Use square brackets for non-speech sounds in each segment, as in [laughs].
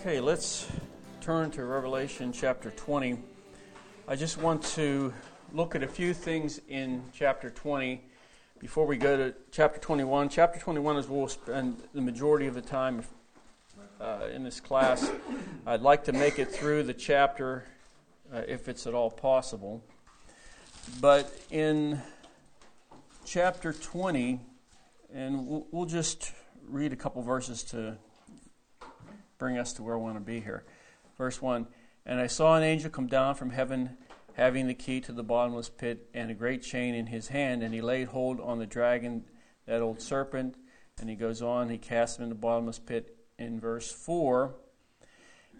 Okay, let's turn to Revelation chapter 20. I just want to look at a few things in chapter 20 before we go to chapter 21. Chapter 21 is where we'll spend the majority of the time uh, in this class. I'd like to make it through the chapter uh, if it's at all possible. But in chapter 20, and we'll, we'll just read a couple verses to bring us to where I want to be here. Verse 1 And I saw an angel come down from heaven, having the key to the bottomless pit and a great chain in his hand, and he laid hold on the dragon, that old serpent. And he goes on, he cast him in the bottomless pit in verse 4.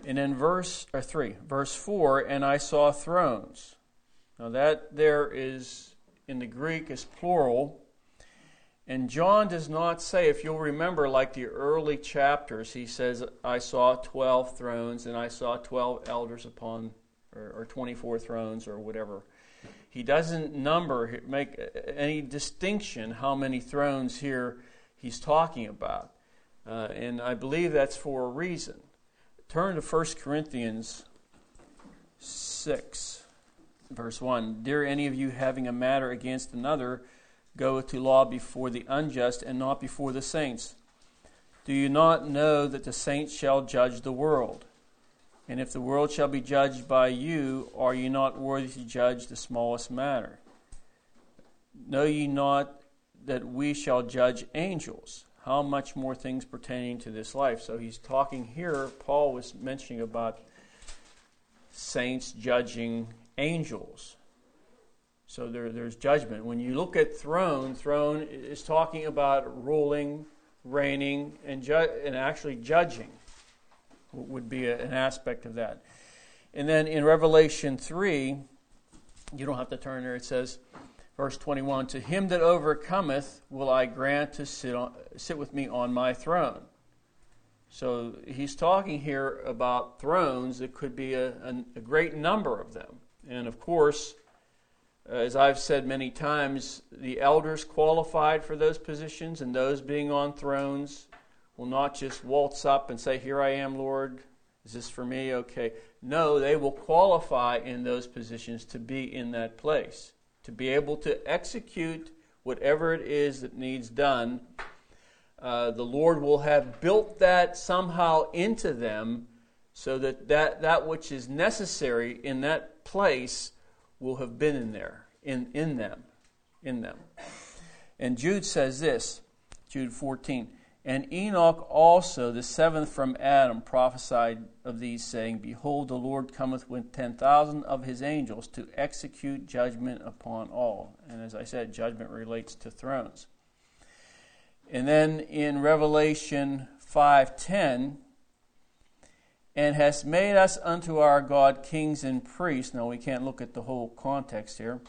And in verse or 3, verse 4, and I saw thrones. Now that there is in the Greek is plural. And John does not say, if you'll remember, like the early chapters, he says, I saw 12 thrones and I saw 12 elders upon, or, or 24 thrones, or whatever. He doesn't number, make any distinction how many thrones here he's talking about. Uh, and I believe that's for a reason. Turn to 1 Corinthians 6, verse 1. Dare any of you having a matter against another go to law before the unjust and not before the saints? Do you not know that the saints shall judge the world? And if the world shall be judged by you, are you not worthy to judge the smallest matter? Know ye not that we shall judge angels? How much more things pertaining to this life? So he's talking here, Paul was mentioning about saints judging angels. So there, there's judgment. When you look at throne, throne is talking about ruling, reigning, and, ju- and actually judging would be a, an aspect of that. And then in Revelation 3, you don't have to turn there, it says, verse 21 To him that overcometh will I grant to sit, on, sit with me on my throne. So he's talking here about thrones. It could be a, a, a great number of them. And of course, uh, as I've said many times, the elders qualified for those positions, and those being on thrones will not just waltz up and say, Here I am, Lord. Is this for me? Okay. No, they will qualify in those positions to be in that place, to be able to execute whatever it is that needs done. Uh, the Lord will have built that somehow into them so that, that that which is necessary in that place will have been in there, in, in them, in them. And Jude says this, Jude 14, and Enoch also, the seventh from Adam, prophesied of these, saying, Behold, the Lord cometh with ten thousand of his angels to execute judgment upon all. And as I said, judgment relates to thrones. And then in Revelation 5:10, and has made us unto our God kings and priests. Now we can't look at the whole context here.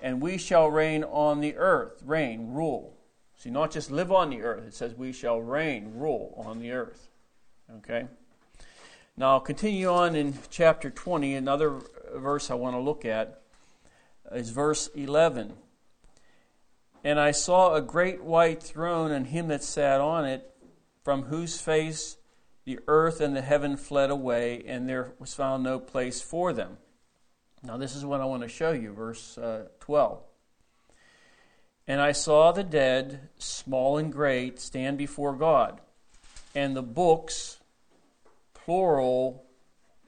And we shall reign on the earth, reign, rule. See, not just live on the earth. It says we shall reign, rule on the earth. Okay? Now, continue on in chapter 20. Another verse I want to look at is verse 11. And I saw a great white throne and him that sat on it, from whose face the earth and the heaven fled away, and there was found no place for them. Now, this is what I want to show you, verse uh, 12. And I saw the dead, small and great, stand before God, and the books, plural,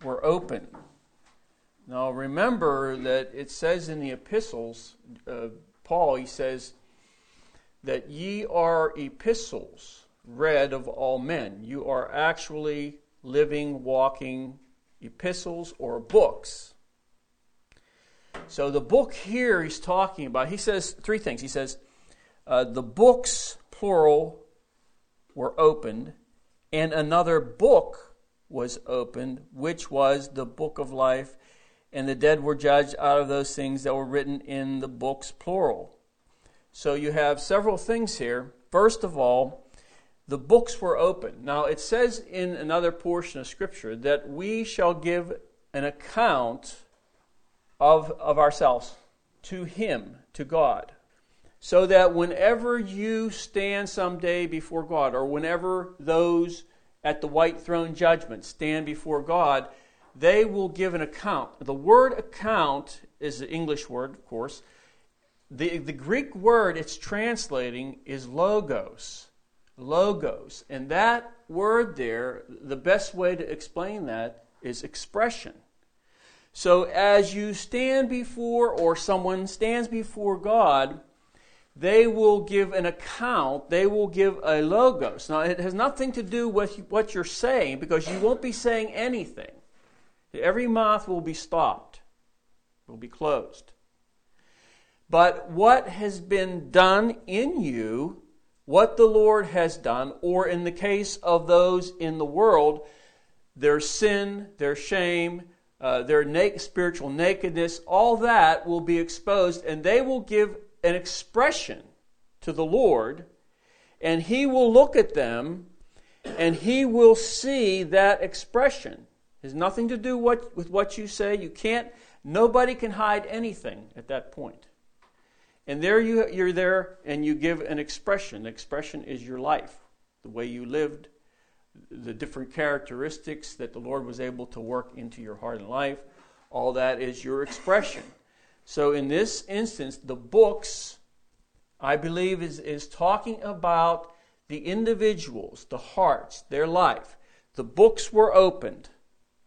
were open. Now, remember that it says in the epistles, uh, Paul, he says, that ye are epistles read of all men. You are actually living, walking epistles or books. So the book here he's talking about, he says three things. He says, uh, the books, plural, were opened, and another book was opened, which was the book of life, and the dead were judged out of those things that were written in the books, plural. So you have several things here. First of all, the books were open. Now, it says in another portion of Scripture that we shall give an account of, of ourselves to Him, to God. So that whenever you stand someday before God, or whenever those at the white throne judgment stand before God, they will give an account. The word account is the English word, of course. The, the Greek word it's translating is logos. Logos. And that word there, the best way to explain that is expression. So as you stand before, or someone stands before God, they will give an account, they will give a logos. Now, it has nothing to do with what you're saying because you won't be saying anything. Every mouth will be stopped, will be closed. But what has been done in you, what the Lord has done, or in the case of those in the world, their sin, their shame, uh, their na- spiritual nakedness, all that will be exposed, and they will give an expression to the Lord, and He will look at them and He will see that expression. It has nothing to do what, with what you say. You can't, nobody can hide anything at that point. And there you, you're there and you give an expression. The expression is your life, the way you lived, the different characteristics that the Lord was able to work into your heart and life. All that is your expression. So in this instance, the books, I believe, is, is talking about the individuals, the hearts, their life. The books were opened.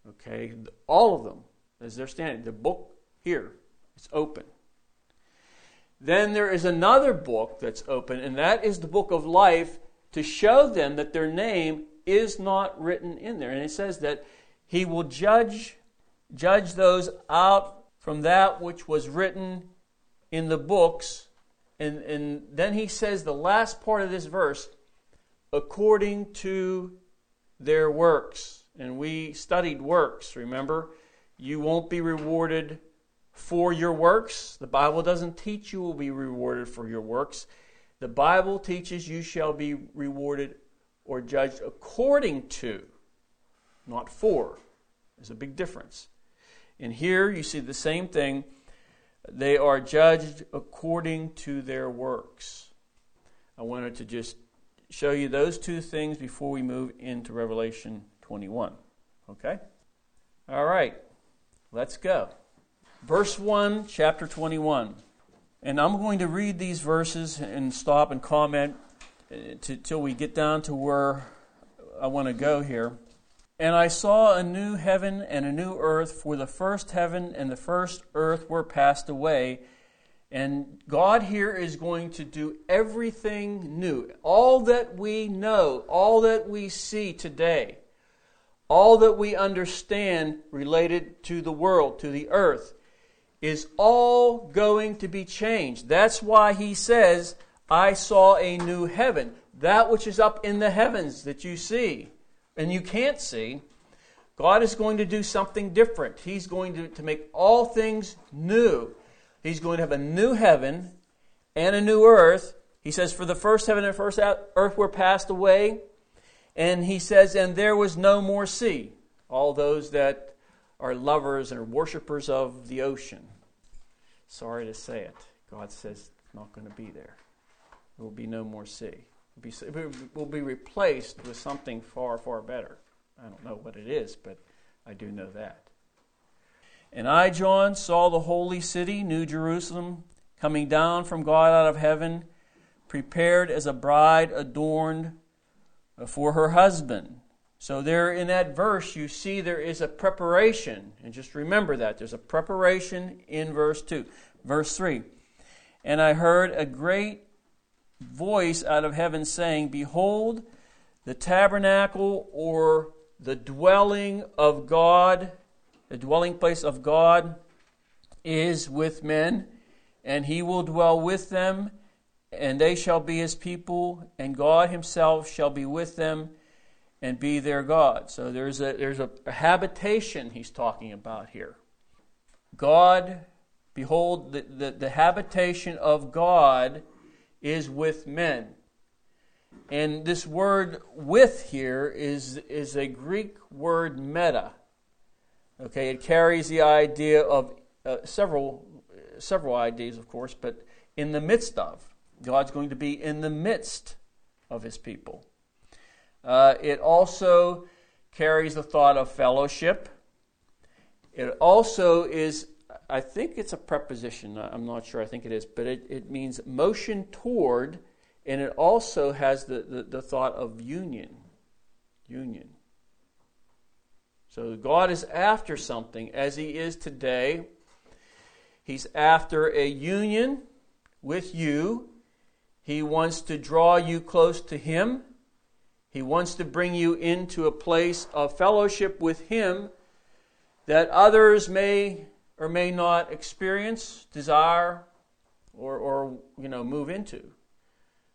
Okay, all of them, as they're standing. The book here is open. Then there is another book that's open, and that is the book of life to show them that their name is not written in there. And it says that he will judge judge those out from that which was written in the books. And, and then he says the last part of this verse, according to their works. And we studied works, remember? You won't be rewarded for your works. The Bible doesn't teach you will be rewarded for your works. The Bible teaches you shall be rewarded or judged according to, not for. There's a big difference. And here you see the same thing. They are judged according to their works. I wanted to just show you those two things before we move into Revelation 21. Okay? All right, let's go. Verse 1, chapter 21. And I'm going to read these verses and stop and comment uh, we get down to where I want to go here. And I saw a new heaven and a new earth, for the first heaven and the first earth were passed away. And God here is going to do everything new. All that we know, all that we see today, all that we understand related to the world, to the earth, is all going to be changed. That's why he says, I saw a new heaven. That which is up in the heavens that you see and you can't see, God is going to do something different. He's going to, to make all things new. He's going to have a new heaven and a new earth. He says, For the first heaven and first earth were passed away. And he says, And there was no more sea. All those that are lovers and worshippers of the ocean. Sorry to say it. God says not going to be there. There will be no more sea be, will be replaced with something far, far better. I don't know what it is, but I do know that. And I, John, saw the holy city, New Jerusalem, coming down from God out of heaven, prepared as a bride adorned for her husband. So, there in that verse, you see there is a preparation. And just remember that. There's a preparation in verse 2. Verse 3 And I heard a great voice out of heaven saying, Behold, the tabernacle or the dwelling of God, the dwelling place of God is with men, and he will dwell with them, and they shall be his people, and God himself shall be with them and be their God. So there's a there's a, habitation he's talking about here. God, behold, the, the, the habitation of God is with men. And this word with here is, is a Greek word meta. Okay, it carries the idea of uh, several, several ideas, of course, but in the midst of. God's going to be in the midst of his people. Uh, it also carries the thought of fellowship. It also is, I think it's a preposition, I'm not sure, I think it is, but it, it means motion toward, and it also has the, the, the thought of union. Union. So God is after something, as He is today. He's after a union with you. He wants to draw you close to Him. He wants to bring you into a place of fellowship with Him that others may or may not experience, desire, or, or you know, move into.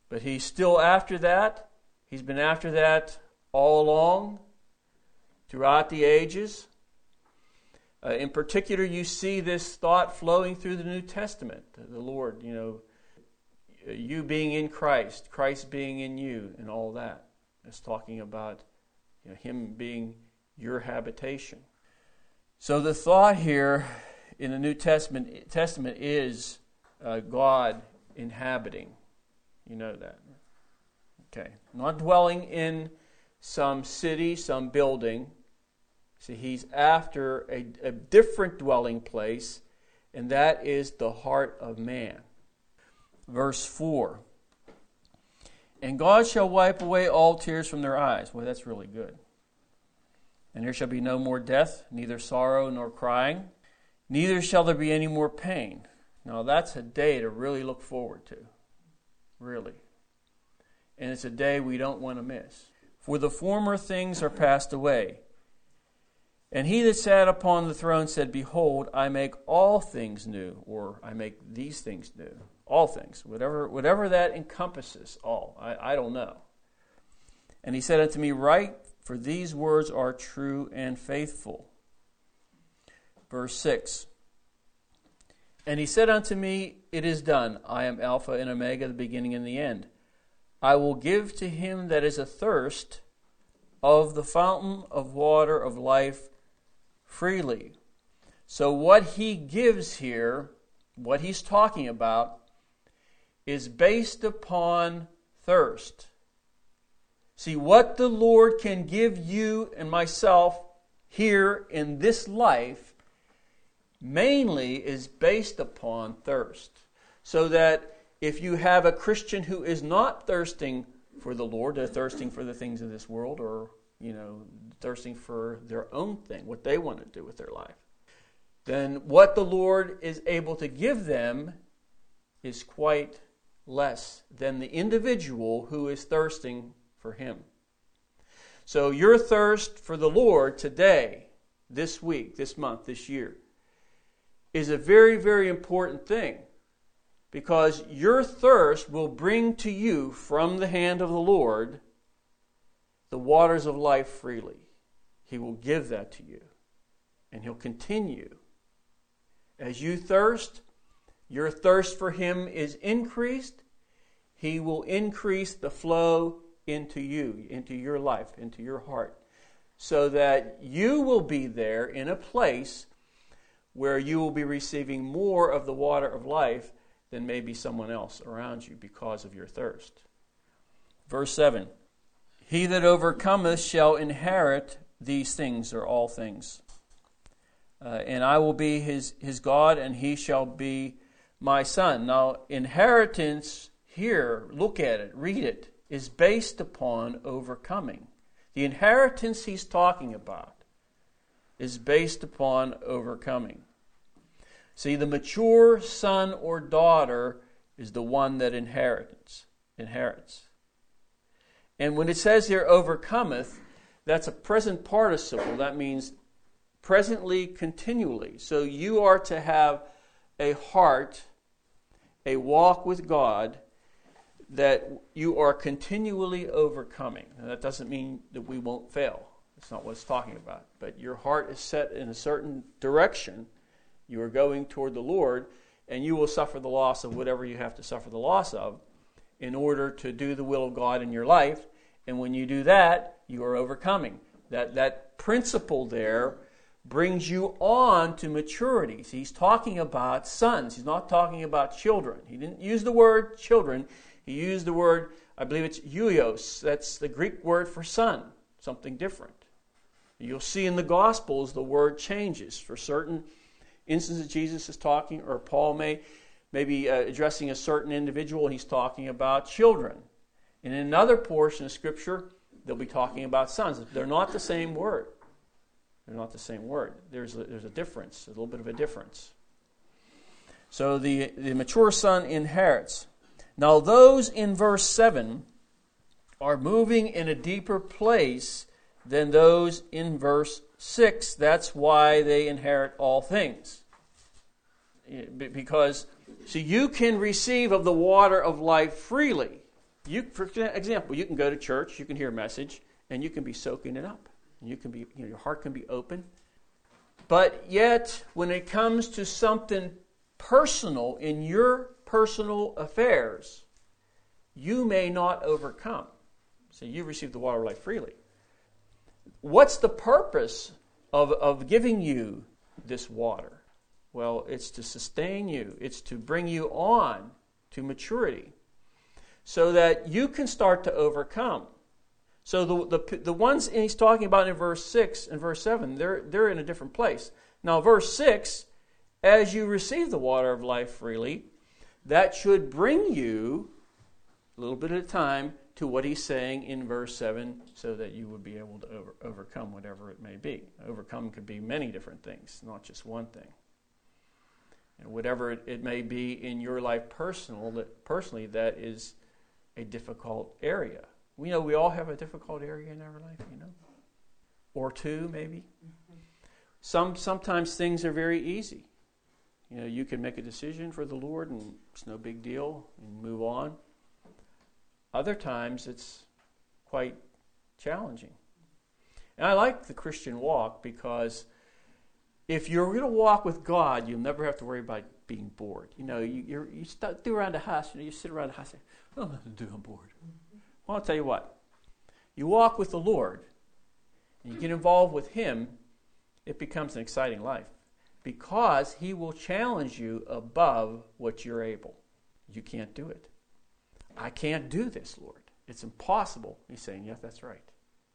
But He's still after that. He's been after that all along throughout the ages. Uh, in particular, you see this thought flowing through the New Testament. The Lord, you know, you being in Christ, Christ being in you, and all that. It's talking about you know, Him being your habitation. So the thought here in the New Testament, Testament is uh, God inhabiting. You know that. Okay. Not dwelling in some city, some building, See, he's after a, a different dwelling place, and that is the heart of man. Verse 4 And God shall wipe away all tears from their eyes. Well, that's really good. And there shall be no more death, neither sorrow nor crying, neither shall there be any more pain. Now, that's a day to really look forward to. Really. And it's a day we don't want to miss. For the former things are passed away. And he that sat upon the throne said, Behold, I make all things new, or I make these things new. All things, whatever, whatever that encompasses, all. I, I don't know. And he said unto me, Write, for these words are true and faithful. Verse 6 And he said unto me, It is done. I am Alpha and Omega, the beginning and the end. I will give to him that is athirst of the fountain of water of life freely. So, what he gives here, what he's talking about, is based upon thirst. See, what the Lord can give you and myself here in this life mainly is based upon thirst. So that if you have a Christian who is not thirsting for the Lord, they're thirsting for the things of this world or you know, thirsting for their own thing, what they want to do with their life, then what the Lord is able to give them is quite less than the individual who is thirsting for Him. So, your thirst for the Lord today, this week, this month, this year, is a very, very important thing because your thirst will bring to you from the hand of the Lord the waters of life freely. He will give that to you. And He'll continue. As you thirst, your thirst for Him is increased. He will increase the flow into you, into your life, into your heart, so that you will be there in a place where you will be receiving more of the water of life than maybe someone else around you because of your thirst. Verse 7 he that overcometh shall inherit these things, or all things. Uh, and I will be his, his God, and he shall be my son. Now, inheritance here, look at it, read it, is based upon overcoming. The inheritance he's talking about is based upon overcoming. See, the mature son or daughter is the one that inherits. Inherits. And when it says here overcometh, that's a present participle. That means presently, continually. So you are to have a heart, a walk with God that you are continually overcoming. Now, that doesn't mean that we won't fail. That's not what it's talking about. But your heart is set in a certain direction. You are going toward the Lord, and you will suffer the loss of whatever you have to suffer the loss of in order to do the will of God in your life. And when you do that, you are overcoming. That, that principle there brings you on to maturity. So he's talking about sons. He's not talking about children. He didn't use the word children. He used the word, I believe it's huios. That's the Greek word for son, something different. You'll see in the Gospels the word changes. For certain instances, Jesus is talking, or Paul may, may be uh, addressing a certain individual, and he's talking about children. And in another portion of Scripture, they'll be talking about sons. They're not the same word. They're not the same word. There's a, there's a difference, a little bit of a difference. So the, the mature son inherits. Now, those in verse 7 are moving in a deeper place than those in verse 6. That's why they inherit all things. Because, see, you can receive of the water of life freely. You, for example, you can go to church, you can hear a message, and you can be soaking it up. And you can be, you know, your heart can be open. But yet, when it comes to something personal in your personal affairs, you may not overcome. So you receive the water of life freely. What's the purpose of, of giving you this water? Well, it's to sustain you, it's to bring you on to maturity so that you can start to overcome. So the, the, the ones he's talking about in verse 6 and verse 7, they're, they're in a different place. Now, verse 6, as you receive the water of life freely, that should bring you, a little bit at a time, to what he's saying in verse 7 so that you would be able to over, overcome whatever it may be. Overcome could be many different things, not just one thing. And whatever it, it may be in your life personal, that, personally, that is a difficult area. We know we all have a difficult area in our life, you know, or two maybe. Some sometimes things are very easy. You know, you can make a decision for the Lord and it's no big deal and move on. Other times it's quite challenging. And I like the Christian walk because if you're going to walk with God, you'll never have to worry about being bored. You know, you, you you do around the house, you know, you sit around the house, and, say, oh, do, I'm bored. Well, I'll tell you what. You walk with the Lord, and you get involved with Him, it becomes an exciting life because He will challenge you above what you're able. You can't do it. I can't do this, Lord. It's impossible. He's saying, Yes, that's right.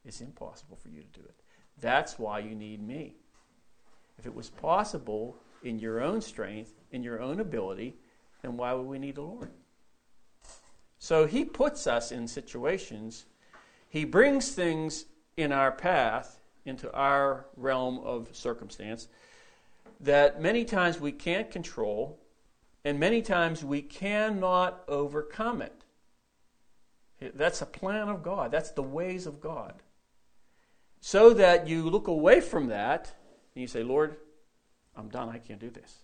It's impossible for you to do it. That's why you need me. If it was possible in your own strength, in your own ability, then why would we need the Lord? So he puts us in situations, he brings things in our path, into our realm of circumstance, that many times we can't control, and many times we cannot overcome it. That's a plan of God, that's the ways of God. So that you look away from that and you say, Lord, I'm done, I can't do this.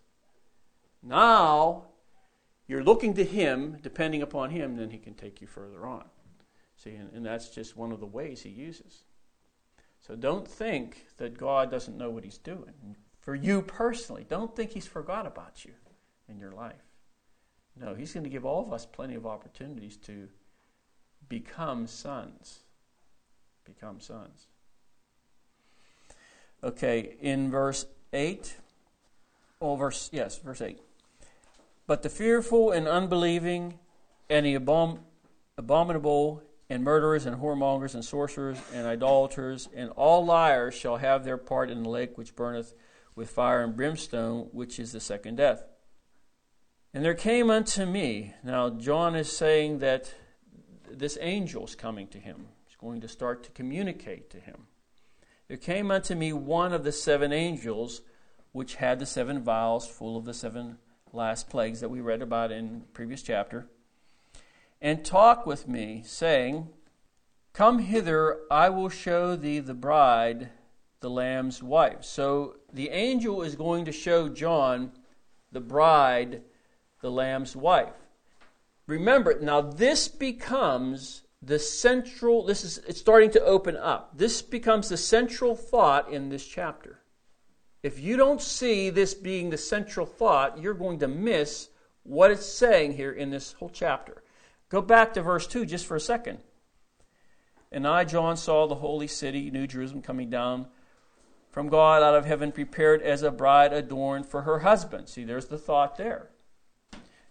Now you're looking to Him, depending upon Him, then He can take you further on. See, and, and that's just one of the ways He uses. So don't think that God doesn't know what He's doing. For you personally, don't think He's forgot about you in your life. No, He's going to give all of us plenty of opportunities to become sons. Become sons. Okay, in verse 8, oh, verse, yes, verse 8. But the fearful and unbelieving, and the abom- abominable, and murderers, and whoremongers, and sorcerers, and idolaters, and all liars shall have their part in the lake which burneth with fire and brimstone, which is the second death. And there came unto me, now John is saying that this angel is coming to him. He's going to start to communicate to him. There came unto me one of the seven angels, which had the seven vials full of the seven last plagues that we read about in previous chapter, and talk with me, saying, Come hither, I will show thee the bride, the Lamb's wife. So the angel is going to show John the bride, the Lamb's wife. Remember, now this becomes the central, this is it's starting to open up. This becomes the central thought in this chapter. If you don't see this being the central thought, you're going to miss what it's saying here in this whole chapter. Go back to verse 2 just for a second. And I, John, saw the holy city, New Jerusalem, coming down from God out of heaven, prepared as a bride adorned for her husband. See, there's the thought there.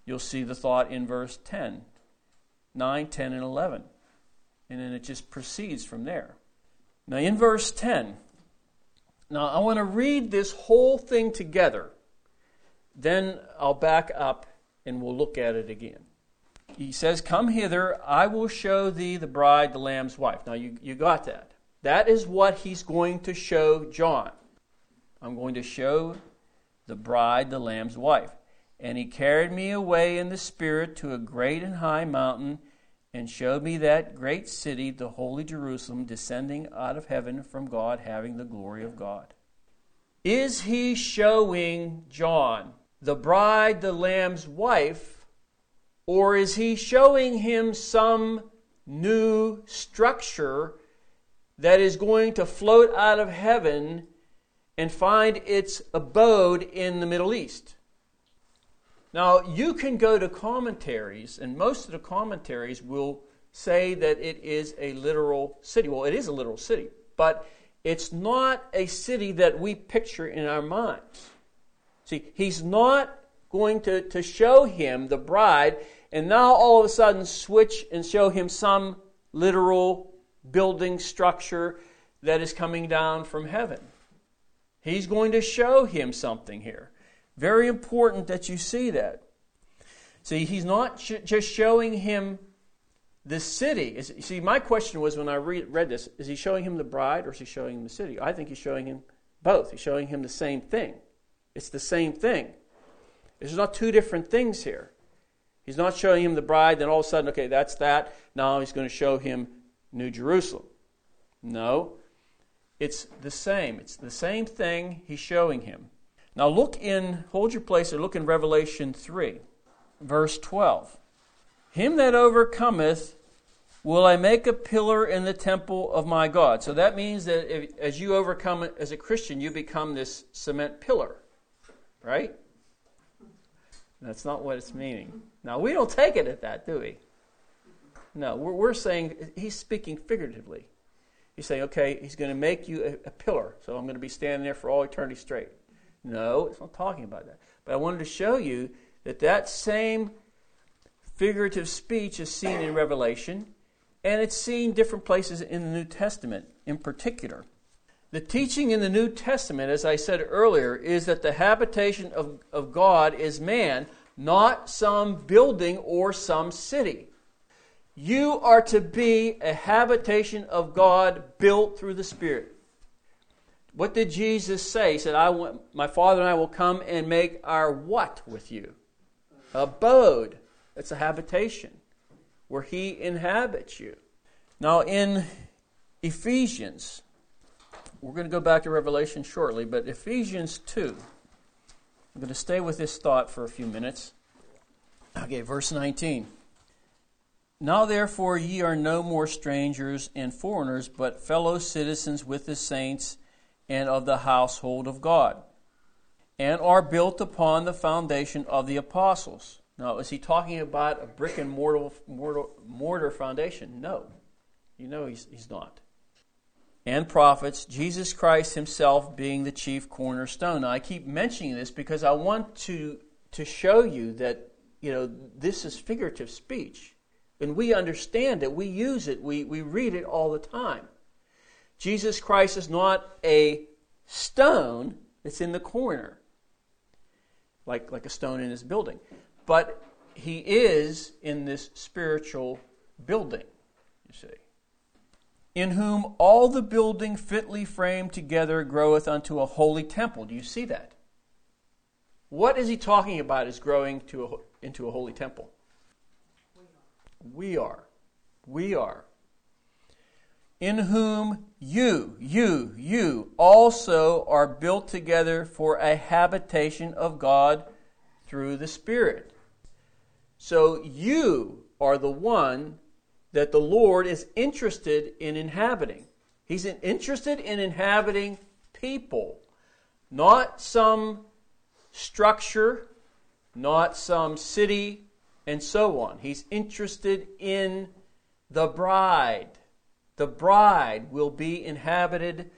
You'll see the thought in verse 10, 9, 10, and 11. And then it just proceeds from there. Now, in verse 10, now I want to read this whole thing together. Then I'll back up and we'll look at it again. He says, Come hither, I will show thee the bride, the Lamb's wife. Now, you, you got that. That is what he's going to show John. I'm going to show the bride, the Lamb's wife. And he carried me away in the Spirit to a great and high mountain, and showed me that great city, the holy Jerusalem, descending out of heaven from God, having the glory of God. Is he showing John the bride, the Lamb's wife, or is he showing him some new structure that is going to float out of heaven and find its abode in the Middle East? Now, you can go to commentaries, and most of the commentaries will say that it is a literal city. Well, it is a literal city, but it's not a city that we picture in our minds. See, he's not going to, to show him the bride, and now all of a sudden switch and show him some literal building structure that is coming down from heaven. He's going to show him something here. Very important that you see that. See, he's not sh- just showing him the city. Is, see, my question was when I read, read this is he showing him the bride or is he showing him the city? I think he's showing him both. He's showing him the same thing. It's the same thing. There's not two different things here. He's not showing him the bride, then all of a sudden, okay, that's that. Now he's going to show him New Jerusalem. No, it's the same. It's the same thing he's showing him. Now look in, hold your place, or look in Revelation 3, verse 12. Him that overcometh will I make a pillar in the temple of my God. So that means that if, as you overcome as a Christian, you become this cement pillar, right? That's not what it's meaning. Now, we don't take it at that, do we? No, we're, we're saying he's speaking figuratively. He's saying, okay, he's going to make you a, a pillar, so I'm going to be standing there for all eternity straight. No, it's not talking about that. But I wanted to show you that that same figurative speech is seen in Revelation, and it's seen different places in the New Testament in particular. The teaching in the New Testament, as I said earlier, is that the habitation of, of God is man, not some building or some city. You are to be a habitation of God built through the Spirit. What did Jesus say? He said, I want, My Father and I will come and make our what with you? Abode. It's a habitation where He inhabits you. Now, in Ephesians, we're going to go back to Revelation shortly, but Ephesians 2. I'm going to stay with this thought for a few minutes. Okay, verse 19. Now therefore ye are no more strangers and foreigners, but fellow citizens with the saints and of the household of God, and are built upon the foundation of the apostles. Now, is he talking about a brick and mortar, mortar, mortar foundation? No. You know he's, he's not. And prophets, Jesus Christ himself being the chief cornerstone. Now, I keep mentioning this because I want to, to show you that, you know, this is figurative speech. And we understand it, we use it, we, we read it all the time. Jesus Christ is not a stone that's in the corner, like, like a stone in this building, but he is in this spiritual building, you see. In whom all the building fitly framed together groweth unto a holy temple. Do you see that? What is he talking about is growing to a, into a holy temple? We are. We are in whom you, you, you also are built together for a habitation of God through the Spirit. So you are the one that the Lord is interested in inhabiting. He's interested in inhabiting people, not some structure, not some city, and so on. He's interested in the bride. The bride will be inhabited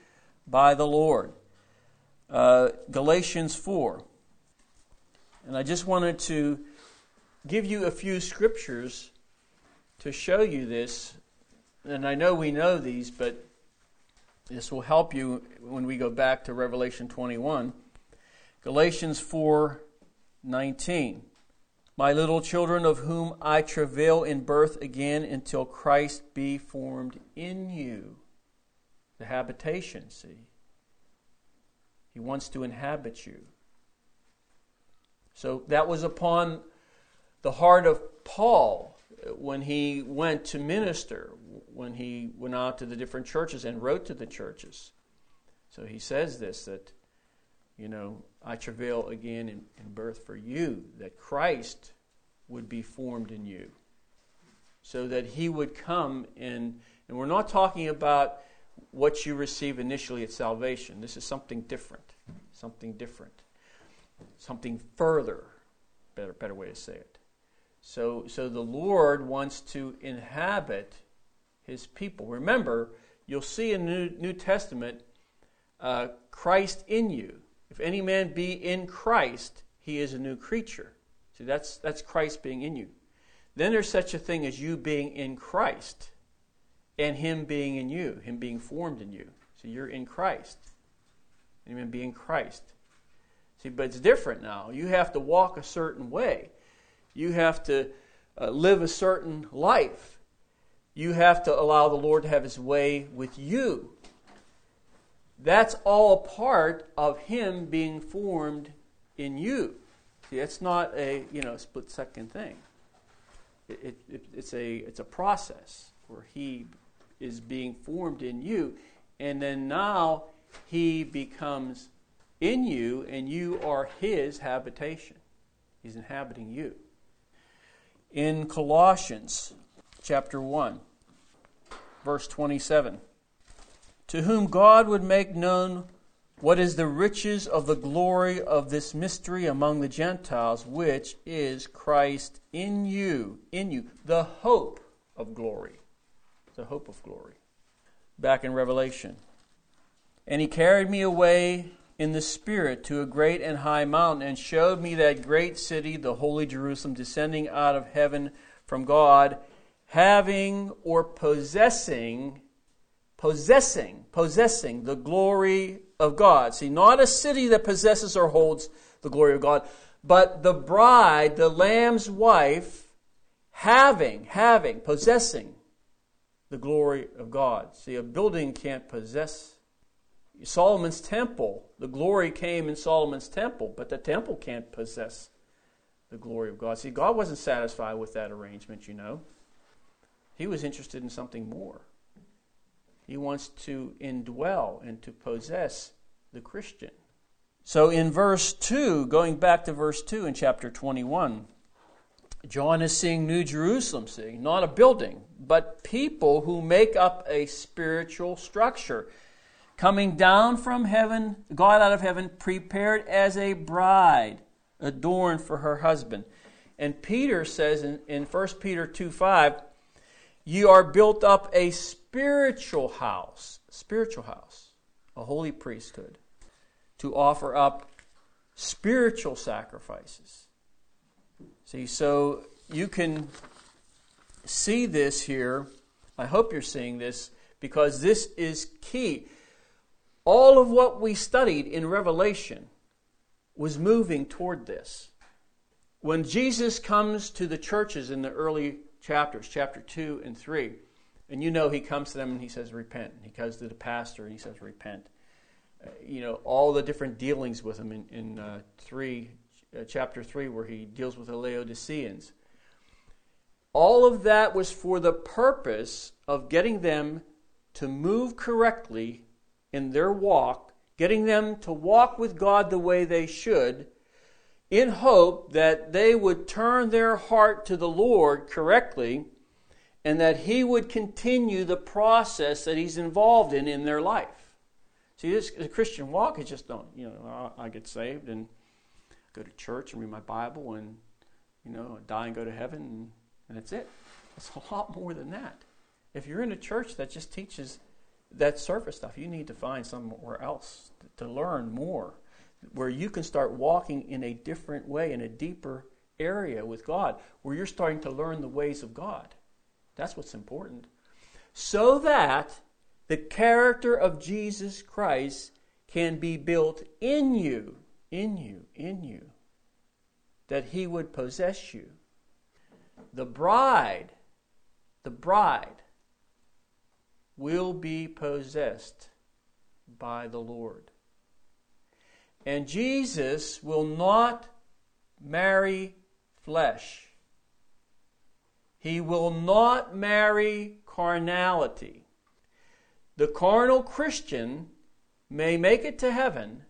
by the Lord. Uh, Galatians 4. And I just wanted to give you a few scriptures to show you this. And I know we know these, but this will help you when we go back to Revelation 21. Galatians 4 19. My little children, of whom I travail in birth again until Christ be formed in you. The habitation, see? He wants to inhabit you. So that was upon the heart of Paul when he went to minister, when he went out to the different churches and wrote to the churches. So he says this that, you know, I travail again in, in birth for you, that Christ would be formed in you. So that he would come in, and we're not talking about what you receive initially at salvation. This is something different. Something different. Something further. Better, better way to say it. So, so the Lord wants to inhabit his people. Remember, you'll see in the New, New Testament uh, Christ in you. If any man be in Christ, he is a new creature. See, that's, that's Christ being in you. Then there's such a thing as you being in Christ and him being in you, him being formed in you. So you're in Christ. Any man be in Christ. See, but it's different now. You have to walk a certain way. You have to uh, live a certain life. You have to allow the Lord to have his way with you. That's all a part of Him being formed in you. See, it's not a you know split second thing. It, it, it's a it's a process where He is being formed in you, and then now He becomes in you, and you are His habitation. He's inhabiting you. In Colossians chapter one, verse twenty-seven to whom God would make known what is the riches of the glory of this mystery among the Gentiles, which is Christ in you, in you, the hope of glory. The hope of glory. Back in Revelation. And he carried me away in the Spirit to a great and high mountain, and showed me that great city, the holy Jerusalem, descending out of heaven from God, having or possessing possessing, possessing the glory of God. See, not a city that possesses or holds the glory of God, but the bride, the Lamb's wife, having, having, possessing the glory of God. See, a building can't possess. Solomon's temple, the glory came in Solomon's temple, but the temple can't possess the glory of God. See, God wasn't satisfied with that arrangement, you know. He was interested in something more. He wants to indwell and to possess the Christian. So in verse 2, going back to verse 2 in chapter 21, John is seeing New Jerusalem, seeing not a building, but people who make up a spiritual structure. Coming down from heaven, God out of heaven, prepared as a bride, adorned for her husband. And Peter says in, in 1 Peter 2 5, you are built up a spiritual house, spiritual house, a holy priesthood, to offer up spiritual sacrifices. See, so you can see this here. I hope you're seeing this because this is key. All of what we studied in Revelation was moving toward this. When Jesus comes to the churches in the early chapters, chapter 2 and 3. And you know he comes to them and he says, repent. He comes to the pastor and he says, repent. Uh, you know, all the different dealings with him in, in uh, 3, uh, chapter 3, where he deals with the Laodiceans. All of that was for the purpose of getting them to move correctly in their walk, getting them to walk with God the way they should, in hope that they would turn their heart to the Lord correctly and that He would continue the process that He's involved in in their life. See, this the Christian walk is just don't, you know, I get saved and go to church and read my Bible and you know, die and go to heaven, and, and that's it. It's a lot more than that. If you're in a church that just teaches that surface stuff, you need to find somewhere else to learn more, where you can start walking in a different way, in a deeper area with God, where you're starting to learn the ways of God. That's what's important. So that the character of Jesus Christ can be built in you, in you, in you, that he would possess you. The bride, the bride, will be possessed by the Lord. And Jesus will not marry flesh. He will not marry carnality. The carnal Christian may make it to heaven,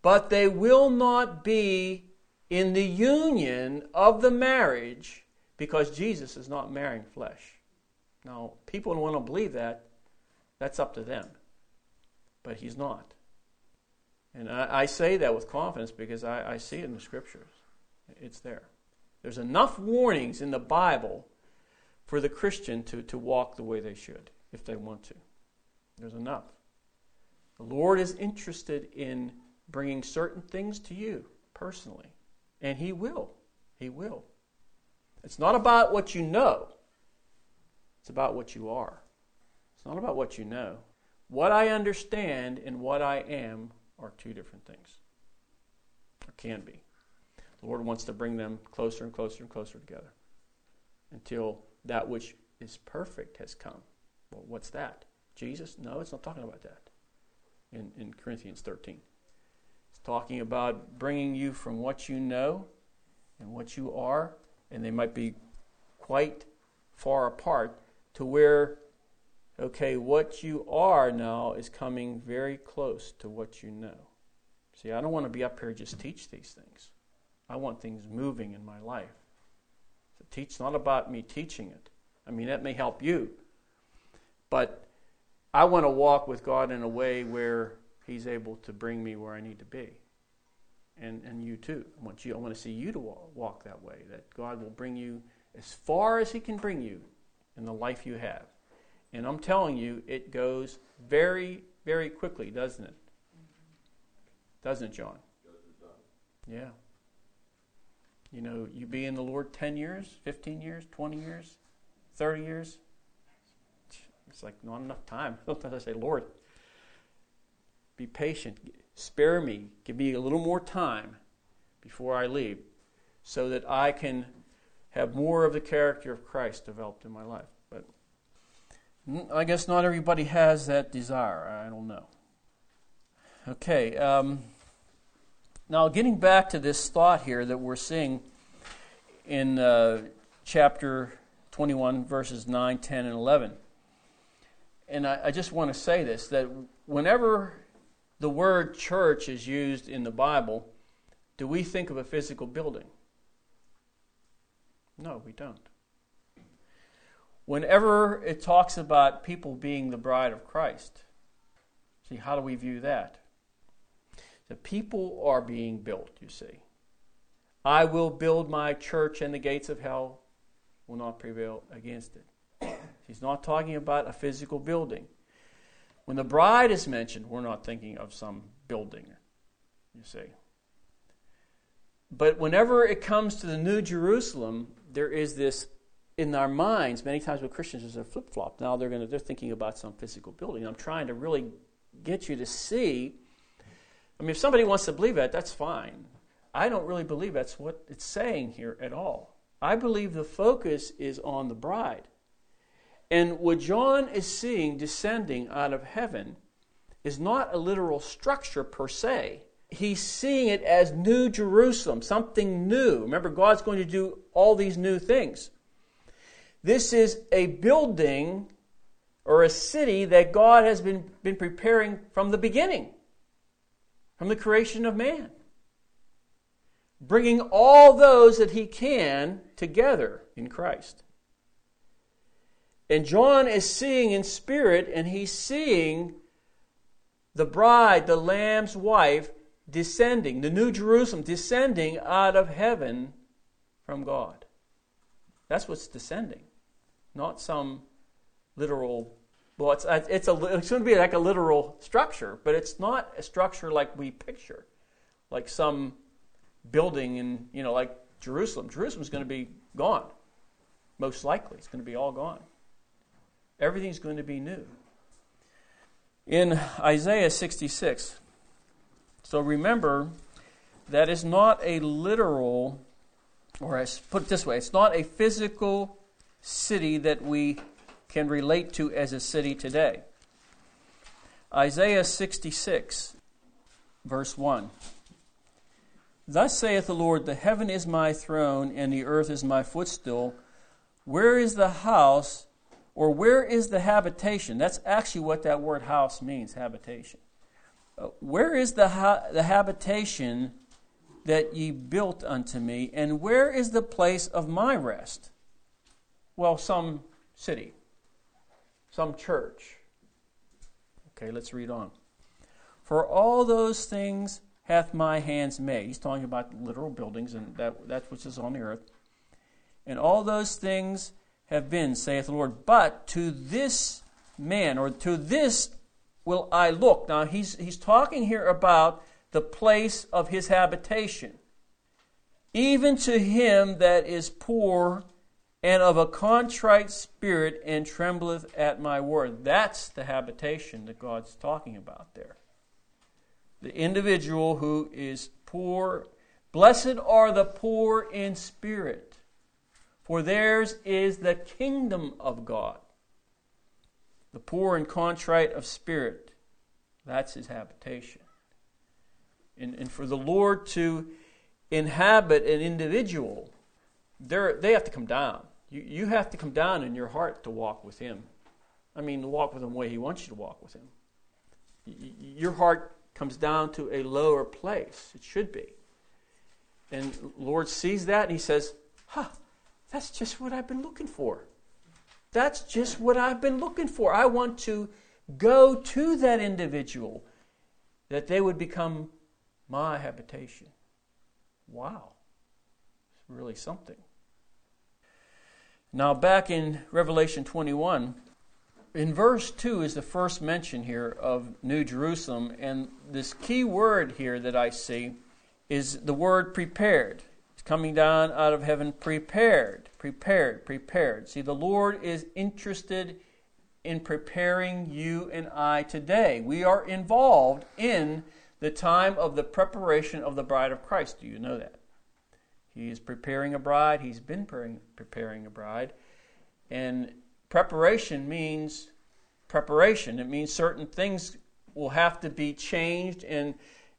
but they will not be in the union of the marriage because Jesus is not marrying flesh. Now, people don't want to believe that. That's up to them. But he's not. And I, I say that with confidence because I, I see it in the scriptures. It's there. There's enough warnings in the Bible for the Christian to, to walk the way they should if they want to. There's enough. The Lord is interested in bringing certain things to you personally, and He will. He will. It's not about what you know, it's about what you are. It's not about what you know. What I understand and what I am are two different things, or can be. The Lord wants to bring them closer and closer and closer together until that which is perfect has come. Well, what's that? Jesus? No, it's not talking about that in, in Corinthians 13. It's talking about bringing you from what you know and what you are, and they might be quite far apart, to where, okay, what you are now is coming very close to what you know. See, I don't want to be up here just teach these things. I want things moving in my life. So teach not about me teaching it. I mean, that may help you. But I want to walk with God in a way where He's able to bring me where I need to be. And, and you too. I want, you, I want to see you to walk that way, that God will bring you as far as He can bring you in the life you have. And I'm telling you, it goes very, very quickly, doesn't it? Doesn't it, John? Yeah. You know, you be in the Lord 10 years, 15 years, 20 years, 30 years. It's like not enough time. [laughs] Sometimes I say, Lord, be patient. Spare me. Give me a little more time before I leave so that I can have more of the character of Christ developed in my life. But I guess not everybody has that desire. I don't know. Okay. Um, now, getting back to this thought here that we're seeing in uh, chapter 21, verses 9, 10, and 11. And I, I just want to say this that whenever the word church is used in the Bible, do we think of a physical building? No, we don't. Whenever it talks about people being the bride of Christ, see, how do we view that? The people are being built, you see. I will build my church, and the gates of hell will not prevail against it. He's not talking about a physical building. When the bride is mentioned, we're not thinking of some building, you see. But whenever it comes to the New Jerusalem, there is this in our minds. Many times with Christians, there's a flip flop. Now they're to they're thinking about some physical building. I'm trying to really get you to see. I mean, if somebody wants to believe that, that's fine. I don't really believe that's what it's saying here at all. I believe the focus is on the bride. And what John is seeing descending out of heaven is not a literal structure per se. He's seeing it as New Jerusalem, something new. Remember, God's going to do all these new things. This is a building or a city that God has been, been preparing from the beginning, from the creation of man. Bringing all those that he can together in Christ. And John is seeing in spirit, and he's seeing the bride, the Lamb's wife, descending, the New Jerusalem descending out of heaven from God. That's what's descending, not some literal. Well, it's uh, it's a it's going to be like a literal structure, but it's not a structure like we picture, like some building in you know like Jerusalem. Jerusalem's going to be gone, most likely. It's going to be all gone. Everything's going to be new. In Isaiah 66, so remember, that is not a literal, or I put it this way, it's not a physical city that we can relate to as a city today. Isaiah 66, verse 1. Thus saith the Lord, The heaven is my throne, and the earth is my footstool. Where is the house, or where is the habitation? That's actually what that word house means, habitation. Uh, where is the, ha- the habitation that ye built unto me, and where is the place of my rest? Well, some city, some church. Okay, let's read on. For all those things hath my hands made. He's talking about literal buildings, and that, that which is on the earth. And all those things have been, saith the Lord. But to this man, or to this will I look. Now, he's, he's talking here about the place of his habitation. Even to him that is poor and of a contrite spirit and trembleth at my word. That's the habitation that God's talking about there the individual who is poor. Blessed are the poor in spirit, for theirs is the kingdom of God. The poor and contrite of spirit, that's his habitation. And, and for the Lord to inhabit an individual, they have to come down. You, you have to come down in your heart to walk with Him. I mean, to walk with Him the way He wants you to walk with Him. Your heart comes down to a lower place. It should be. And Lord sees that and he says, Huh, that's just what I've been looking for. That's just what I've been looking for. I want to go to that individual that they would become my habitation. Wow. It's really something. Now, back in Revelation 21, in verse 2 is the first mention here of New Jerusalem, and this key word here that I see is the word prepared. It's coming down out of heaven, prepared, prepared, prepared. See, the Lord is interested in preparing you and I today. We are involved in the time of the preparation of the bride of Christ. Do you know that? He is preparing a bride, he's been preparing a bride. And Preparation means preparation. It means certain things will have to be changed and,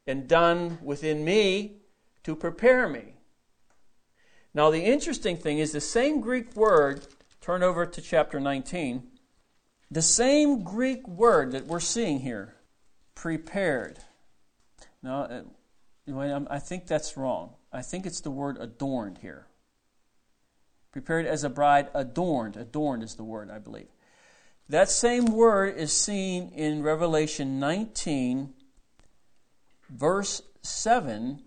and done within me to prepare me. Now, the interesting thing is the same Greek word, turn over to chapter 19, the same Greek word that we're seeing here, prepared. Now, uh, I think that's wrong. I think it's the word adorned here prepared as a bride, adorned. Adorned is the word, I believe. That same word is seen in Revelation 19, verse 7.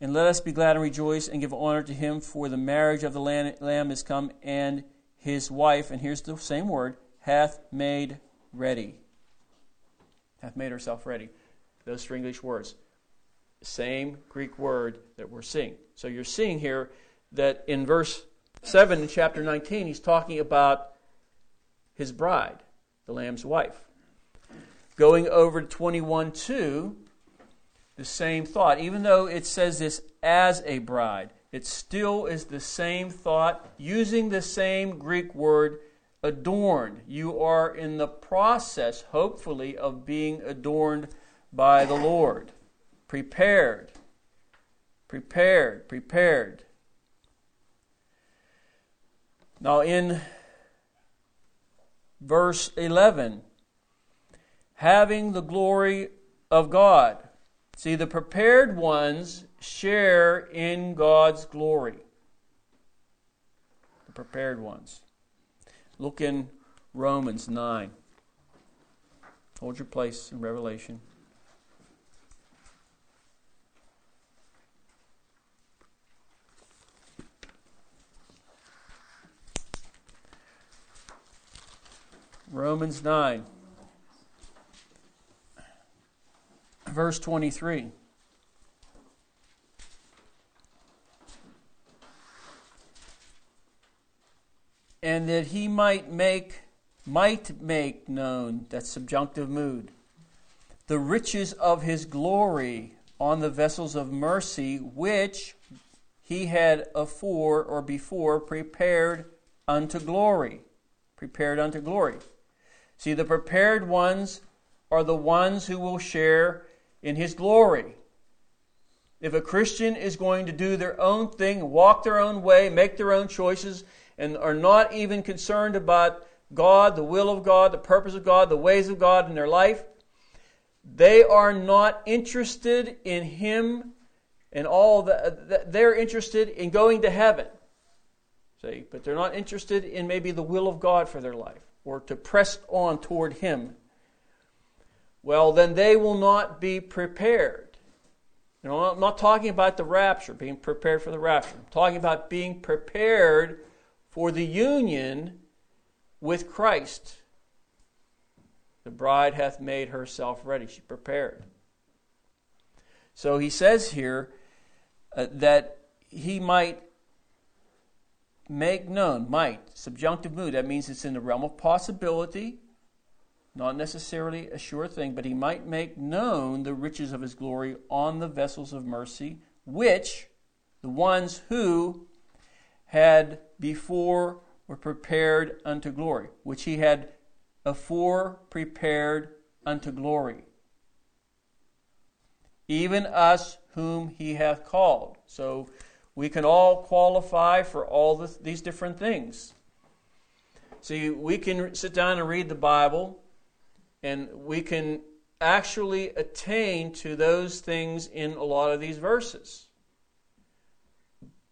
And let us be glad and rejoice and give honor to him, for the marriage of the Lamb is come, and his wife, and here's the same word, hath made ready. Hath made herself ready. Those three English words. Same Greek word that we're seeing. So you're seeing here that in verse 7 in chapter 19, he's talking about his bride, the Lamb's wife. Going over to 21 2, the same thought. Even though it says this as a bride, it still is the same thought using the same Greek word adorned. You are in the process, hopefully, of being adorned by the Lord. Prepared, prepared, prepared. Now, in verse 11, having the glory of God. See, the prepared ones share in God's glory. The prepared ones. Look in Romans 9. Hold your place in Revelation. Romans 9, verse 23. And that he might make, might make known, that subjunctive mood, the riches of his glory on the vessels of mercy, which he had afore or before prepared unto glory. Prepared unto glory. See, the prepared ones are the ones who will share in his glory. If a Christian is going to do their own thing, walk their own way, make their own choices, and are not even concerned about God, the will of God, the purpose of God, the ways of God in their life, they are not interested in Him and all that. They're interested in going to heaven. See, but they're not interested in maybe the will of God for their life or to press on toward Him. Well, then they will not be prepared. You know, I'm not talking about the rapture, being prepared for the rapture. I'm talking about being prepared for the union with Christ. The bride hath made herself ready. She prepared. So he says here uh, that he might make known, might, subjunctive mood. That means it's in the realm of possibility, not necessarily a sure thing, but he might make known the riches of his glory on the vessels of mercy, which the ones who had before were prepared unto glory, which he had afore prepared unto glory. Even us whom he hath called. So we can all qualify for all the, these different things. See, we can sit down and read the Bible, and we can actually attain to those things in a lot of these verses.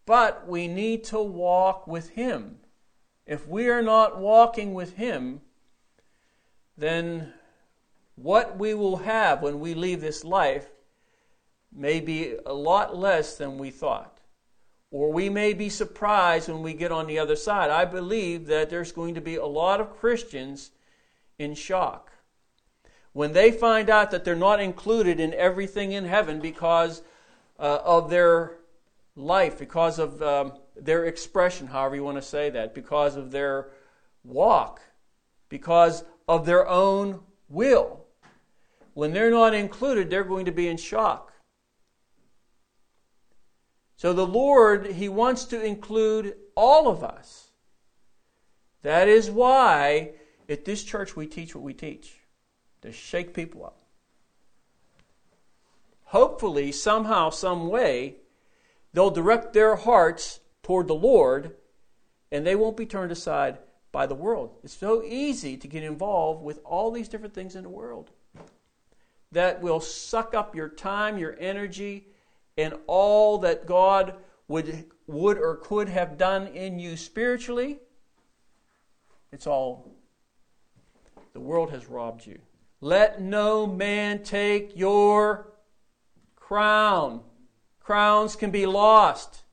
But we need to walk with Him. If we are not walking with Him, then what we will have when we leave this life may be a lot less than we thought. Or we may be surprised when we get on the other side. I believe that there's going to be a lot of Christians in shock when they find out that they're not included in everything in heaven because uh, of their life, because of um, their expression, however you want to say that, because of their walk, because of their own will. When they're not included, they're going to be in shock. So the Lord, He wants to include all of us. That is why at this church we teach what we teach to shake people up. Hopefully, somehow, some way, they'll direct their hearts toward the Lord and they won't be turned aside by the world. It's so easy to get involved with all these different things in the world that will suck up your time, your energy, and all that God would, would or could have done in you spiritually. It's all, the world has robbed you. Let no man take your crown. Crowns can be lost.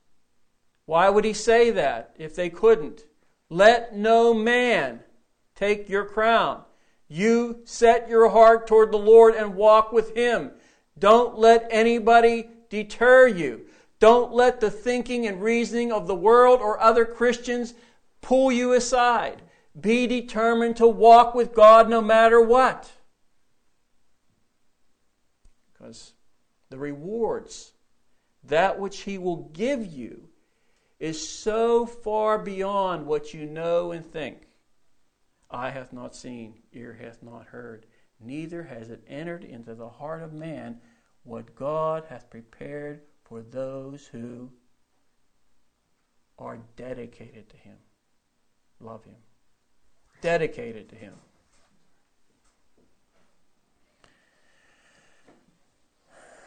Why would he say that if they couldn't? Let no man take your crown. You set your heart toward the Lord and walk with him. Don't let anybody deter you. Don't let the thinking and reasoning of the world or other Christians pull you aside. Be determined to walk with God no matter what. Because the rewards, that which He will give you, is so far beyond what you know and think. Eye hath not seen, ear hath not heard, neither has it entered into the heart of man what God hath prepared for those who are dedicated to Him, love Him, dedicated to Him.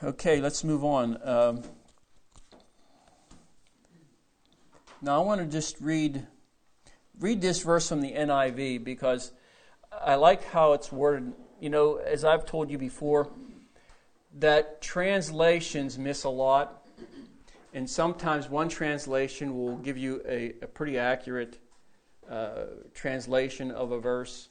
Okay, let's move on. Um, now I want to just read read this verse from the NIV because I like how it's worded. You know, as I've told you before, that translations miss a lot, and sometimes one translation will give you a, a pretty accurate uh, translation of a verse,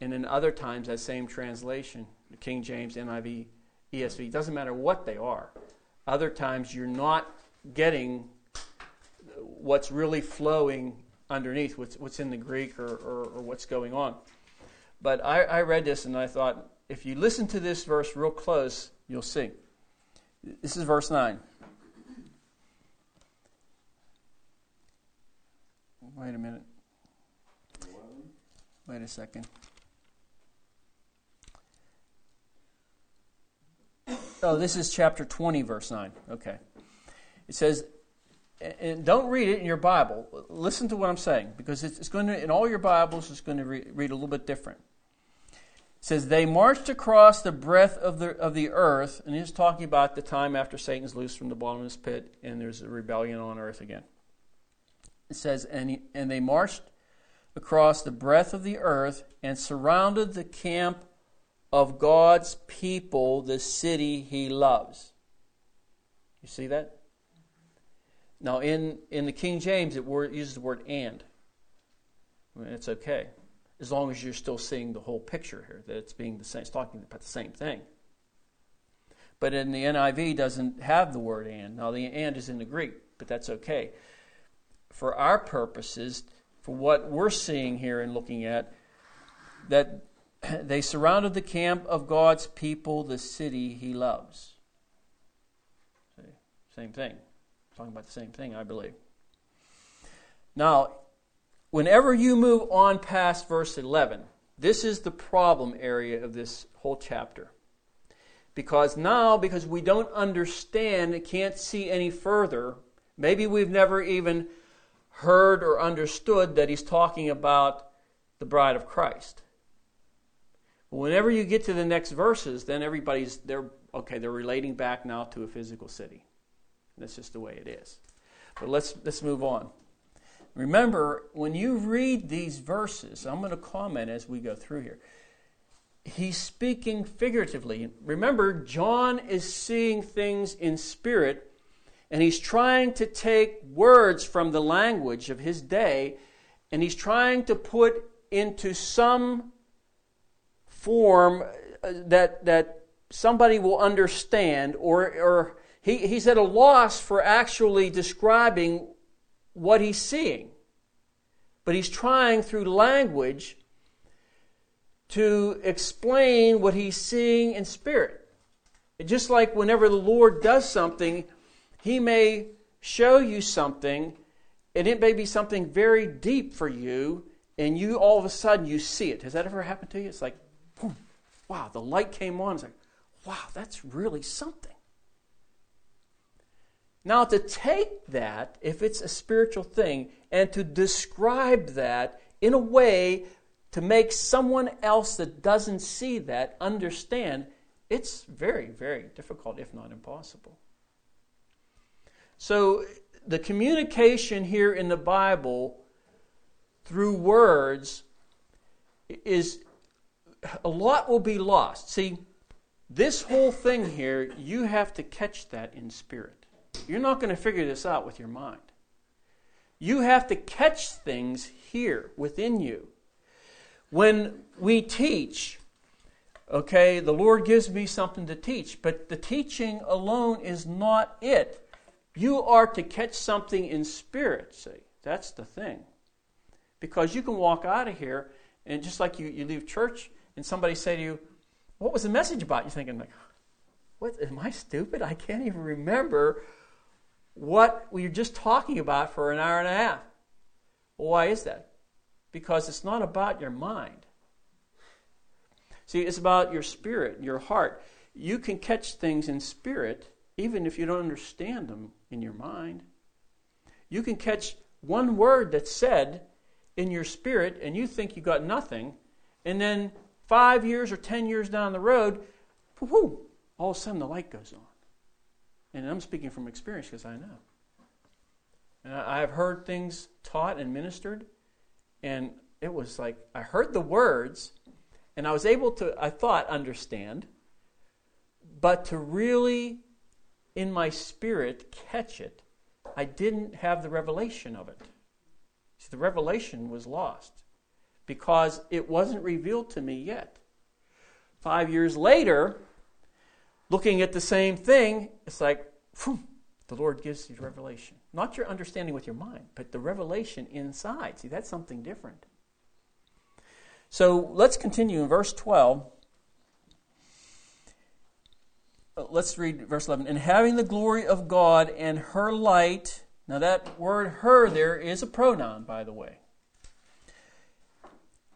And then other times, that same translation, King James, NIV, ESV, it doesn't matter what they are. Other times, you're not getting what's really flowing underneath, what's, what's in the Greek or, or, or what's going on. But I, I read this and I thought, if you listen to this verse real close, you'll see. This is verse 9. Wait a minute. Wait a second. Oh, this is chapter 20, verse 9. Okay. It says, and don't read it in your Bible. Listen to what I'm saying, because it's, going to, in all your Bibles, it's going to read a little bit different. Says, They marched across the breadth of the, of the earth, and he's talking about the time after Satan's loosed from the bottomless pit and there's a rebellion on earth again. It says, And, he, and they marched across the breadth of the earth and surrounded the camp of God's people, the city he loves. You see that? Now, in, in the King James, it word, uses the word and. I mean, it's okay, as long as you're still seeing the whole picture here, that it's being the same, it's talking about the same thing. But in the NIV, doesn't have the word and. Now, the and is in the Greek, but that's okay. For our purposes, for what we're seeing here and looking at, that [clears throat] they surrounded the camp of God's people, the city he loves. See, same thing talking about the same thing, I believe. Now, whenever you move on past verse 11, this is the problem area of this whole chapter. Because now, because we don't understand, can't see any further, maybe we've never even heard or understood that he's talking about the bride of Christ. Whenever you get to the next verses, then everybody's they're okay, they're relating back now to a physical city. That's just the way it is. But let's, let's move on. Remember, when you read these verses, I'm going to comment as we go through here. He's speaking figuratively. Remember, John is seeing things in spirit, and he's trying to take words from the language of his day, and he's trying to put into some form uh, that, that somebody will understand or, or he, he's at a loss for actually describing what he's seeing. But he's trying through language to explain what he's seeing in spirit. Just like whenever the Lord does something, he may show you something, and it may be something very deep for you, and you all of a sudden you see it. Has that ever happened to you? It's like, boom, wow, the light came on. It's like, wow, that's really something. Now, to take that, if it's a spiritual thing, and to describe that in a way to make someone else that doesn't see that understand, it's very, very difficult, if not impossible. So, the communication here in the Bible through words is a lot will be lost. See, this whole thing here, you have to catch that in spirit. You're not going to figure this out with your mind. You have to catch things here within you. When we teach, okay, the Lord gives me something to teach, but the teaching alone is not it. You are to catch something in spirit, see. That's the thing. Because you can walk out of here, and just like you, you leave church, and somebody say to you, What was the message about? You're thinking, like, what am I stupid? I can't even remember what we were just talking about for an hour and a half. Well, why is that? Because it's not about your mind. See, it's about your spirit, your heart. You can catch things in spirit even if you don't understand them in your mind. You can catch one word that's said in your spirit and you think you got nothing, and then five years or ten years down the road, all of a sudden the light goes on. And I'm speaking from experience because I know. And I have heard things taught and ministered, and it was like I heard the words, and I was able to, I thought, understand, but to really, in my spirit, catch it, I didn't have the revelation of it. See, the revelation was lost because it wasn't revealed to me yet. Five years later, looking at the same thing, it's like, phew, the Lord gives you revelation. Not your understanding with your mind, but the revelation inside. See, that's something different. So let's continue in verse 12. Uh, let's read verse 11. And having the glory of God and her light. Now, that word her there is a pronoun, by the way.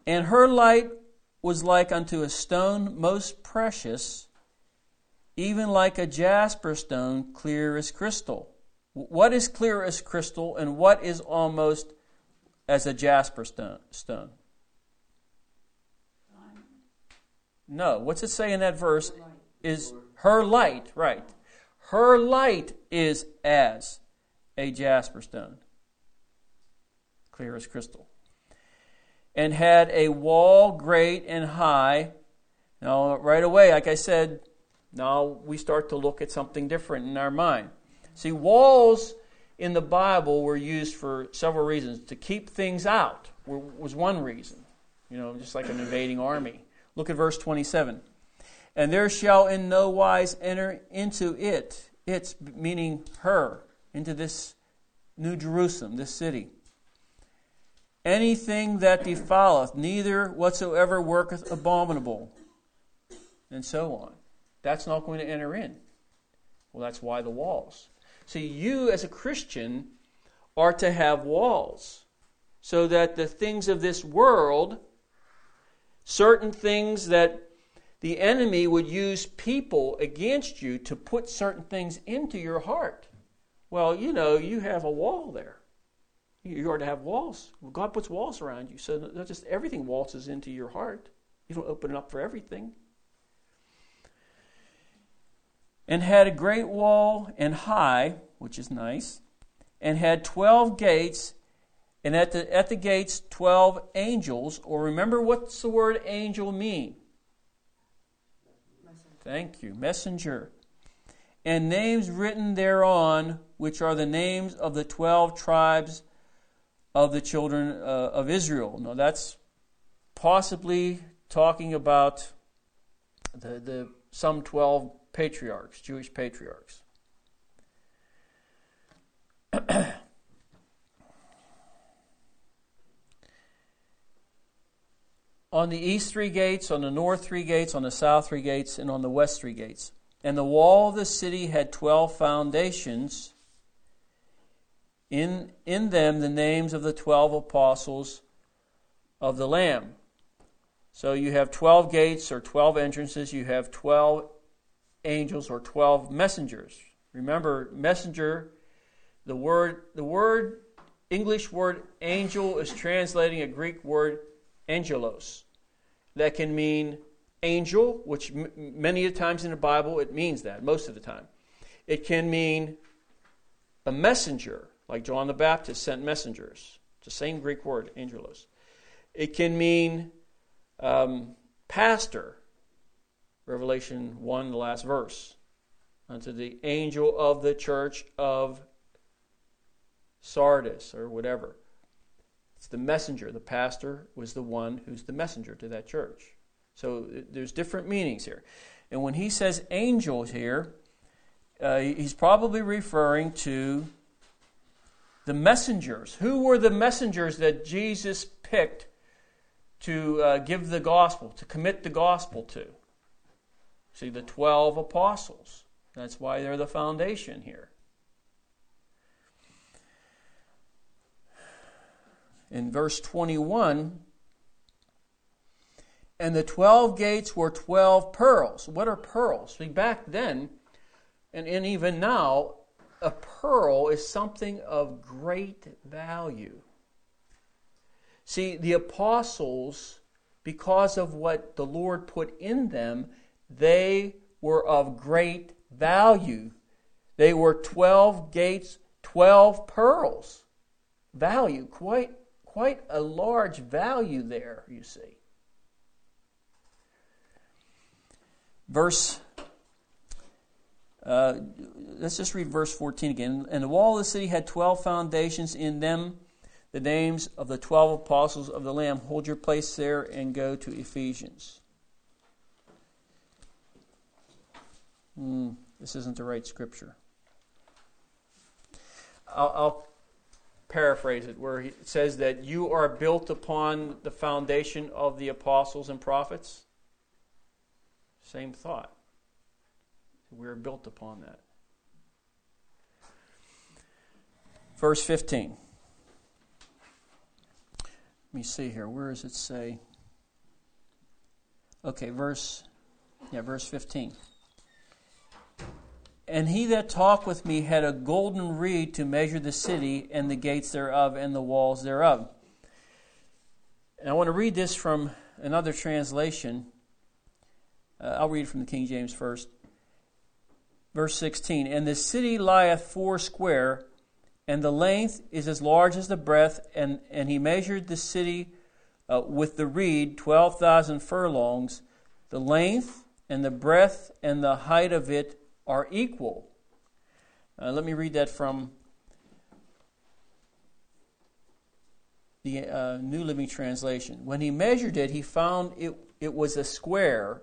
And her light was like unto a stone most precious, even like a jasper stone, clear as crystal. What is clear as crystal, and what is almost as a jasper stone? No. What's it say in that verse? Is her light, right. Her light is as a jasper stone, clear as crystal. And had a wall great and high. Now, right away, like I said, now we start to look at something different in our mind. See, walls in the Bible were used for several reasons. To keep things out was one reason, you know, just like an invading army. Look at verse 27. And there shall in no wise enter into it, its meaning her, into this New Jerusalem, this city. Anything that defileth, neither whatsoever worketh abominable, and so on. That's not going to enter in. Well, that's why the walls. See, you as a Christian are to have walls so that the things of this world, certain things that the enemy would use people against you to put certain things into your heart. Well, you know, you have a wall there. You are to have walls. God puts walls around you, so not just everything waltzes into your heart. You don't open it up for everything. And had a great wall and high, which is nice, and had twelve gates, and at the at the gates twelve angels. Or remember what's the word angel mean? Thank you. Messenger. And names written thereon, which are the names of the twelve tribes of the children uh, of Israel. Now, that's possibly talking about the, the some 12 patriarchs, Jewish patriarchs. [clears throat] on the east three gates, on the north three gates, on the south three gates, and on the west three gates. And the wall of the city had twelve foundations. In, in them the names of the twelve apostles of the Lamb. So you have 12 gates or 12 entrances, you have 12 angels or 12 messengers. Remember, messenger, the word, the word, English word angel is translating a Greek word angelos that can mean angel, which m- many times in the Bible it means that, most of the time. It can mean a messenger, like John the Baptist sent messengers. It's the same Greek word, angelos. It can mean um, pastor, Revelation 1, the last verse. Unto the angel of the church of Sardis, or whatever. It's the messenger. The pastor was the one who's the messenger to that church. So there's different meanings here. And when he says angels here, uh, he's probably referring to the messengers. Who were the messengers that Jesus picked to uh, give the gospel, to commit the gospel to? See, the 12 apostles. That's why they're the foundation here. in verse 21 and the 12 gates were 12 pearls. What are pearls? See, back then, and, and even now, a pearl is something of great value. See, the apostles, because of what the Lord put in them, they were of great value. They were 12 gates, 12 pearls. Value, quite quite a large value there, you see. Verse, uh, let's just read verse 14 again. And the wall of the city had 12 foundations in them. the names of the 12 apostles of the Lamb. Hold your place there and go to Ephesians. Hmm, this isn't the right scripture. I'll, I'll paraphrase it, where it says that you are built upon the foundation of the apostles and prophets. Same thought. We're built upon that. Verse 15. Let me see here. Where does it say? Okay, verse yeah, verse 15. And he that talked with me had a golden reed to measure the city and the gates thereof and the walls thereof. And I want to read this from another translation. Uh, I'll read from the King James first. Verse 16 And the city lieth four square, and the length is as large as the breadth, and, and he measured the city uh, with the reed 12,000 furlongs. The length and the breadth and the height of it are equal. Uh, let me read that from the uh, New Living Translation. When he measured it, he found it, it was a square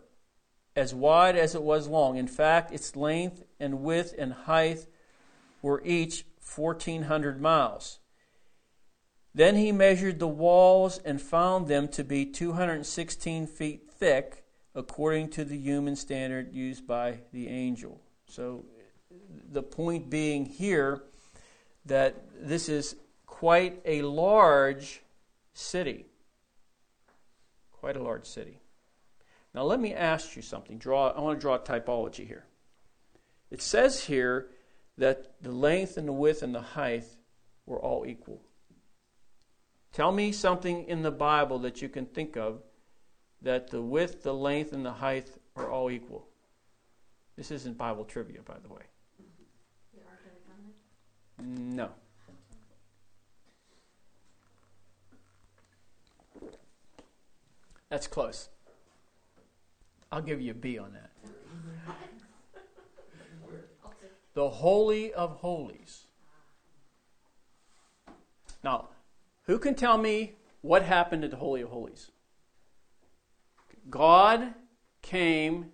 as wide as it was long. In fact, its length and width and height were each 1,400 miles. Then he measured the walls and found them to be 216 feet thick, according to the human standard used by the angel. So, the point being here that this is quite a large city. Quite a large city. Now, let me ask you something. Draw, I want to draw a typology here. It says here that the length and the width and the height were all equal. Tell me something in the Bible that you can think of that the width, the length, and the height are all equal. This isn't Bible trivia, by the way. No. That's close. I'll give you a B on that. The Holy of Holies. Now, who can tell me what happened at the Holy of Holies? God came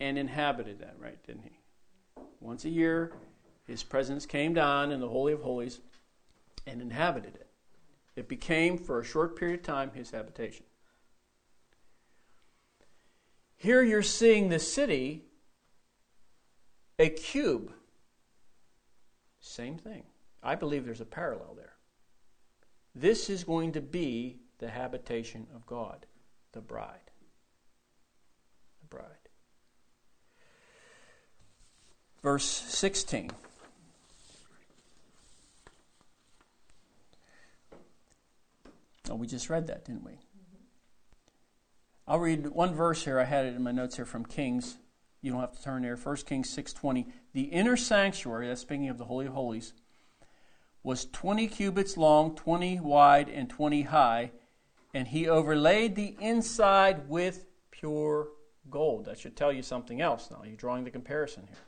and inhabited that, right? Didn't he? Once a year, his presence came down in the Holy of Holies and inhabited it. It became, for a short period of time, his habitation. Here you're seeing the city, a cube. Same thing. I believe there's a parallel there. This is going to be the habitation of God, the bride. The bride. Verse 16. Oh, we just read that, didn't we? I'll read one verse here. I had it in my notes here from Kings. You don't have to turn there. 1 Kings 6.20. The inner sanctuary, that's speaking of the Holy of Holies, was 20 cubits long, 20 wide, and 20 high, and he overlaid the inside with pure gold. That should tell you something else now. You're drawing the comparison here.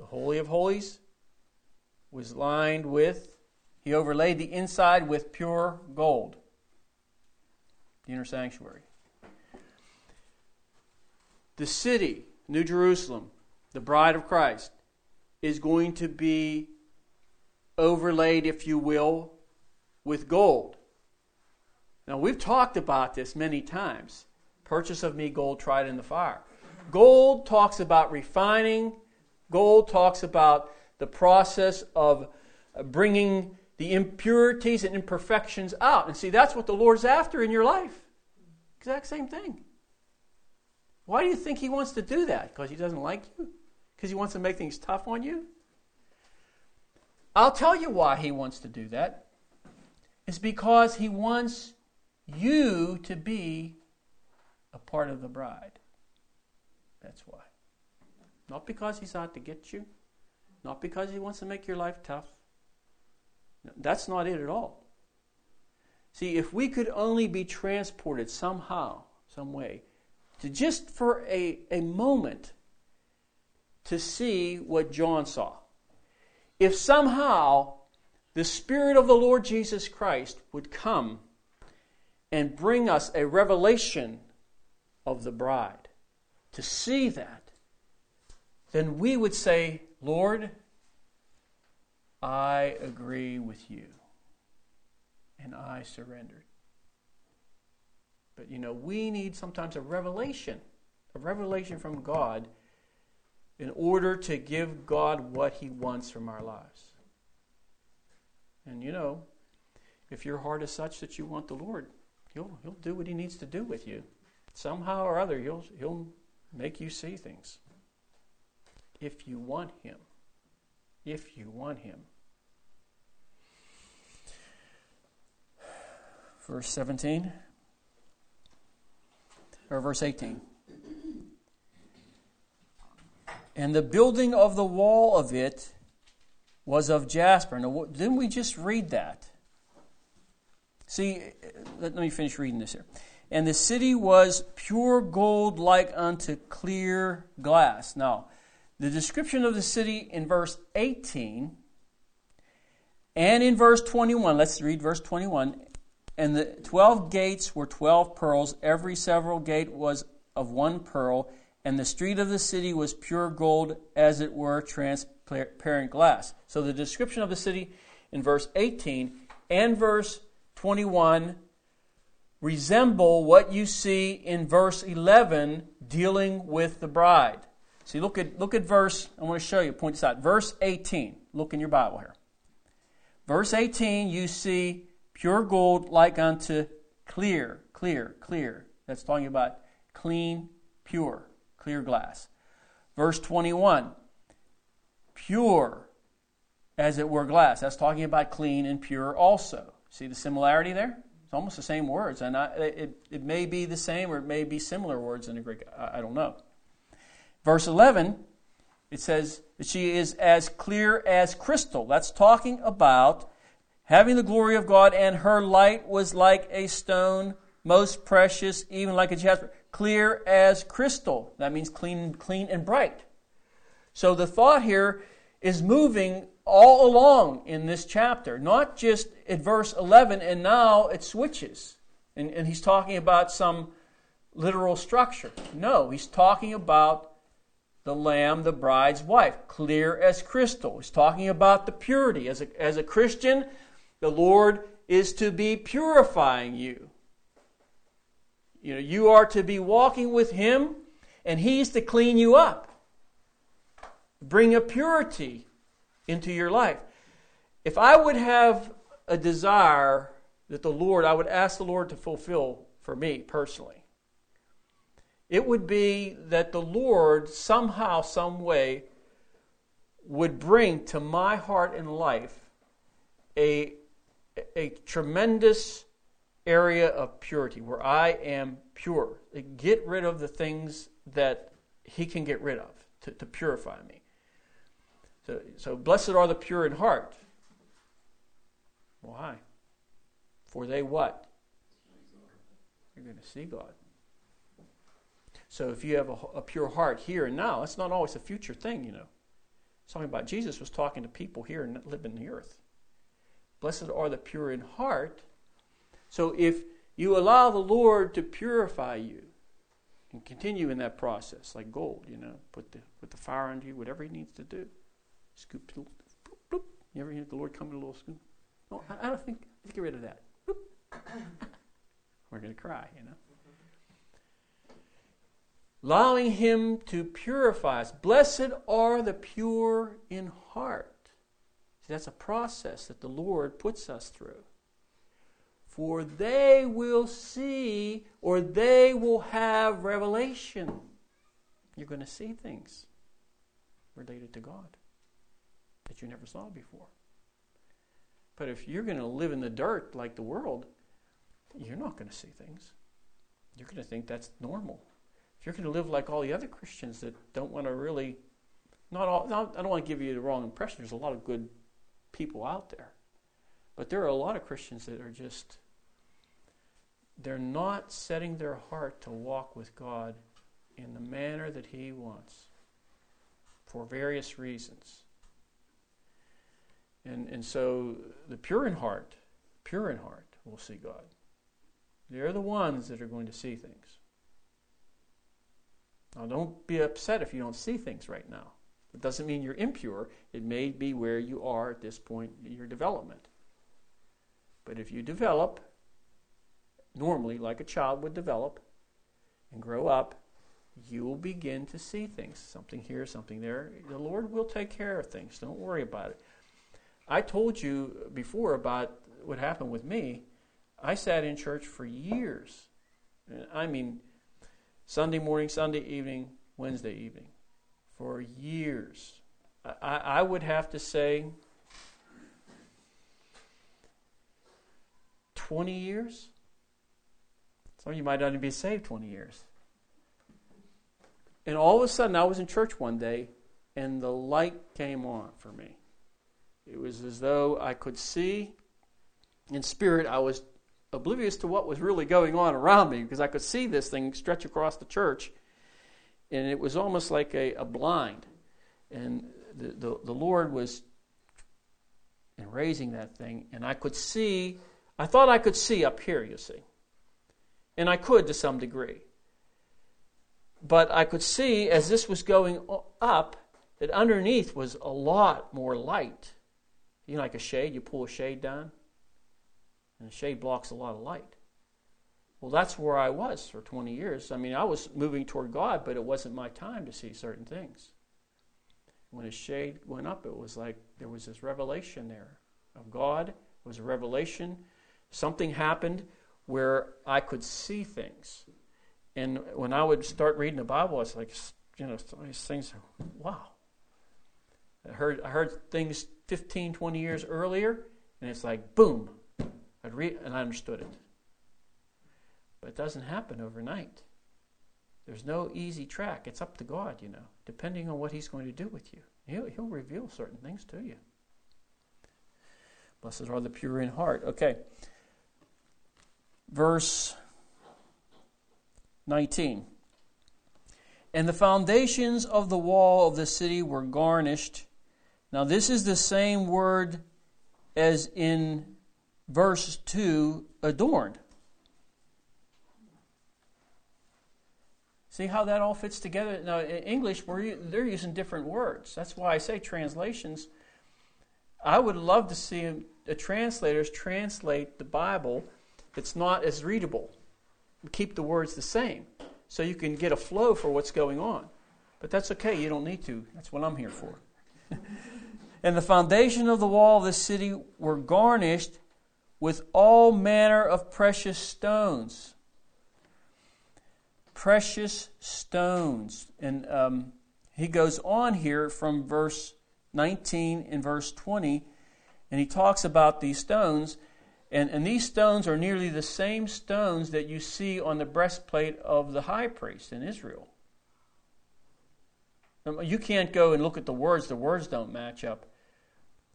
The Holy of Holies was lined with, he overlaid the inside with pure gold. The inner sanctuary. The city, New Jerusalem, the bride of Christ, is going to be overlaid, if you will, with gold. Now, we've talked about this many times. Purchase of me gold tried in the fire. Gold talks about refining, Gold talks about the process of bringing the impurities and imperfections out. And see, that's what the Lord's after in your life. Exact same thing. Why do you think He wants to do that? Because He doesn't like you? Because He wants to make things tough on you? I'll tell you why He wants to do that. It's because He wants you to be a part of the bride. That's why. Not because he's out to get you, not because he wants to make your life tough. That's not it at all. See, if we could only be transported somehow, some way, to just for a, a moment to see what John saw. If somehow the Spirit of the Lord Jesus Christ would come and bring us a revelation of the bride, to see that, then we would say, Lord, I agree with you and I surrendered. But you know, we need sometimes a revelation, a revelation from God in order to give God what He wants from our lives. And you know, if your heart is such that you want the Lord, He'll, he'll do what He needs to do with you. Somehow or other, He'll, he'll make you see things. If you want Him. If you want Him. Verse 17 or verse 18. And the building of the wall of it was of jasper. Now, didn't we just read that? See, let, me finish reading this here. And the city was pure gold like unto clear glass. Now, the description of the city in verse 18 and in verse 21, let's read verse 21. And the 12 gates were 12 pearls, every several gate was of one pearl, and the street of the city was pure gold, as it were transparent glass. So the description of the city in verse 18 and verse 21 resemble what you see in verse 11 dealing with the bride. See, look at, look at verse, I want to show you, point this out. Verse 18. Look in your Bible here. Verse 18, you see pure gold like unto clear, clear, clear. That's talking about clean, pure clear glass. Verse 21, pure as it were glass. That's talking about clean and pure also. See the similarity there? It's almost the same words, and I, it, it may be the same or it may be similar words in the Greek. I, I don't know. Verse 11, it says that she is as clear as crystal. That's talking about having the glory of God, and her light was like a stone, most precious, even like a jasper clear as crystal. That means clean, clean and bright. So the thought here is moving all along in this chapter, not just at verse 11 and now it switches. And, and he's talking about some literal structure. No, he's talking about the lamb, the bride's wife, clear as crystal. He's talking about the purity. As a, as a Christian, the Lord is to be purifying you. You know, you are to be walking with Him, and He's to clean you up, bring a purity into your life. If I would have a desire that the Lord, I would ask the Lord to fulfill for me personally, it would be that the Lord somehow, some way, would bring to my heart and life a, a tremendous area of purity where I am pure. Get rid of the things that He can get rid of to, to purify me. So, so, blessed are the pure in heart. Why? For they what? You're going to see God. So if you have a, a, pure heart here and now, that's not always a future thing, you know. It's talking about Jesus was talking to people here and living in the earth. Blessed are the pure in heart, so if you allow the Lord to purify you and continue in that process, like gold, you know, put the put the fire under you, whatever He needs to do, scoop, bloop, bloop. You ever hear the Lord come in a little scoop? No, I, I don't think. Let's get rid of that. [coughs] We're going to cry, you know. Allowing Him to purify us. Blessed are the pure in heart. See, that's a process that the Lord puts us through for they will see or they will have revelation. You're going to see things related to God that you never saw before. But if you're going to live in the dirt like the world, you're not going to see things. You're going to think that's normal. If you're going to live like all the other Christians that don't want to really, not all, not, I don't want to give you the wrong impression. There's a lot of good people out there. But there are a lot of Christians that are just they're not setting their heart to walk with God in the manner that He wants for various reasons. And, and so the pure in heart, pure in heart, will see God. They're the ones that are going to see things. Now, don't be upset if you don't see things right now. It doesn't mean you're impure. It may be where you are at this point in your development. But if you develop, normally, like a child would develop and grow up, you will begin to see things. Something here, something there. The Lord will take care of things. Don't worry about it. I told you before about what happened with me. I sat in church for years. I mean, Sunday morning, Sunday evening, Wednesday evening, for years. I, I would have to say 20 years. Some of you might not even be saved 20 years. And all of a sudden, I was in church one day, and the light came on for me. It was as though I could see in spirit. I was oblivious to what was really going on around me because I could see this thing stretch across the church, and it was almost like a, a blind. And the, the, the Lord was raising that thing, and I could see. I thought I could see up here, you see. And I could to some degree. But I could see as this was going up that underneath was a lot more light. You know, like a shade, you pull a shade down, and the shade blocks a lot of light. Well, that's where I was for 20 years. I mean, I was moving toward God, but it wasn't my time to see certain things. When a shade went up, it was like there was this revelation there of God. It was a revelation. Something happened where I could see things. And when I would start reading the Bible, it's like, you know, these things, wow. I heard, I heard things 15, 20 years earlier, and it's like, boom. I'd read, and I understood it. But it doesn't happen overnight. There's no easy track. It's up to God, you know, depending on what He's going to do with you. He'll, he'll reveal certain things to you. Blessed are the pure in heart. Okay. Verse 19. And the foundations of the wall of the city were garnished. Now, this is the same word as in verse 2 adorned. See how that all fits together? Now, in English, we're, they're using different words. That's why I say translations. I would love to see a translators translate the Bible that's not as readable keep the words the same so you can get a flow for what's going on. But that's okay, you don't need to. That's what I'm here for. [laughs] and the foundation of the wall of the city were garnished with all manner of precious stones. Precious stones. And um, he goes on here from verse 19 and verse 20, and he talks about these stones. And, and these stones are nearly the same stones that you see on the breastplate of the high priest in Israel. You can't go and look at the words, the words don't match up.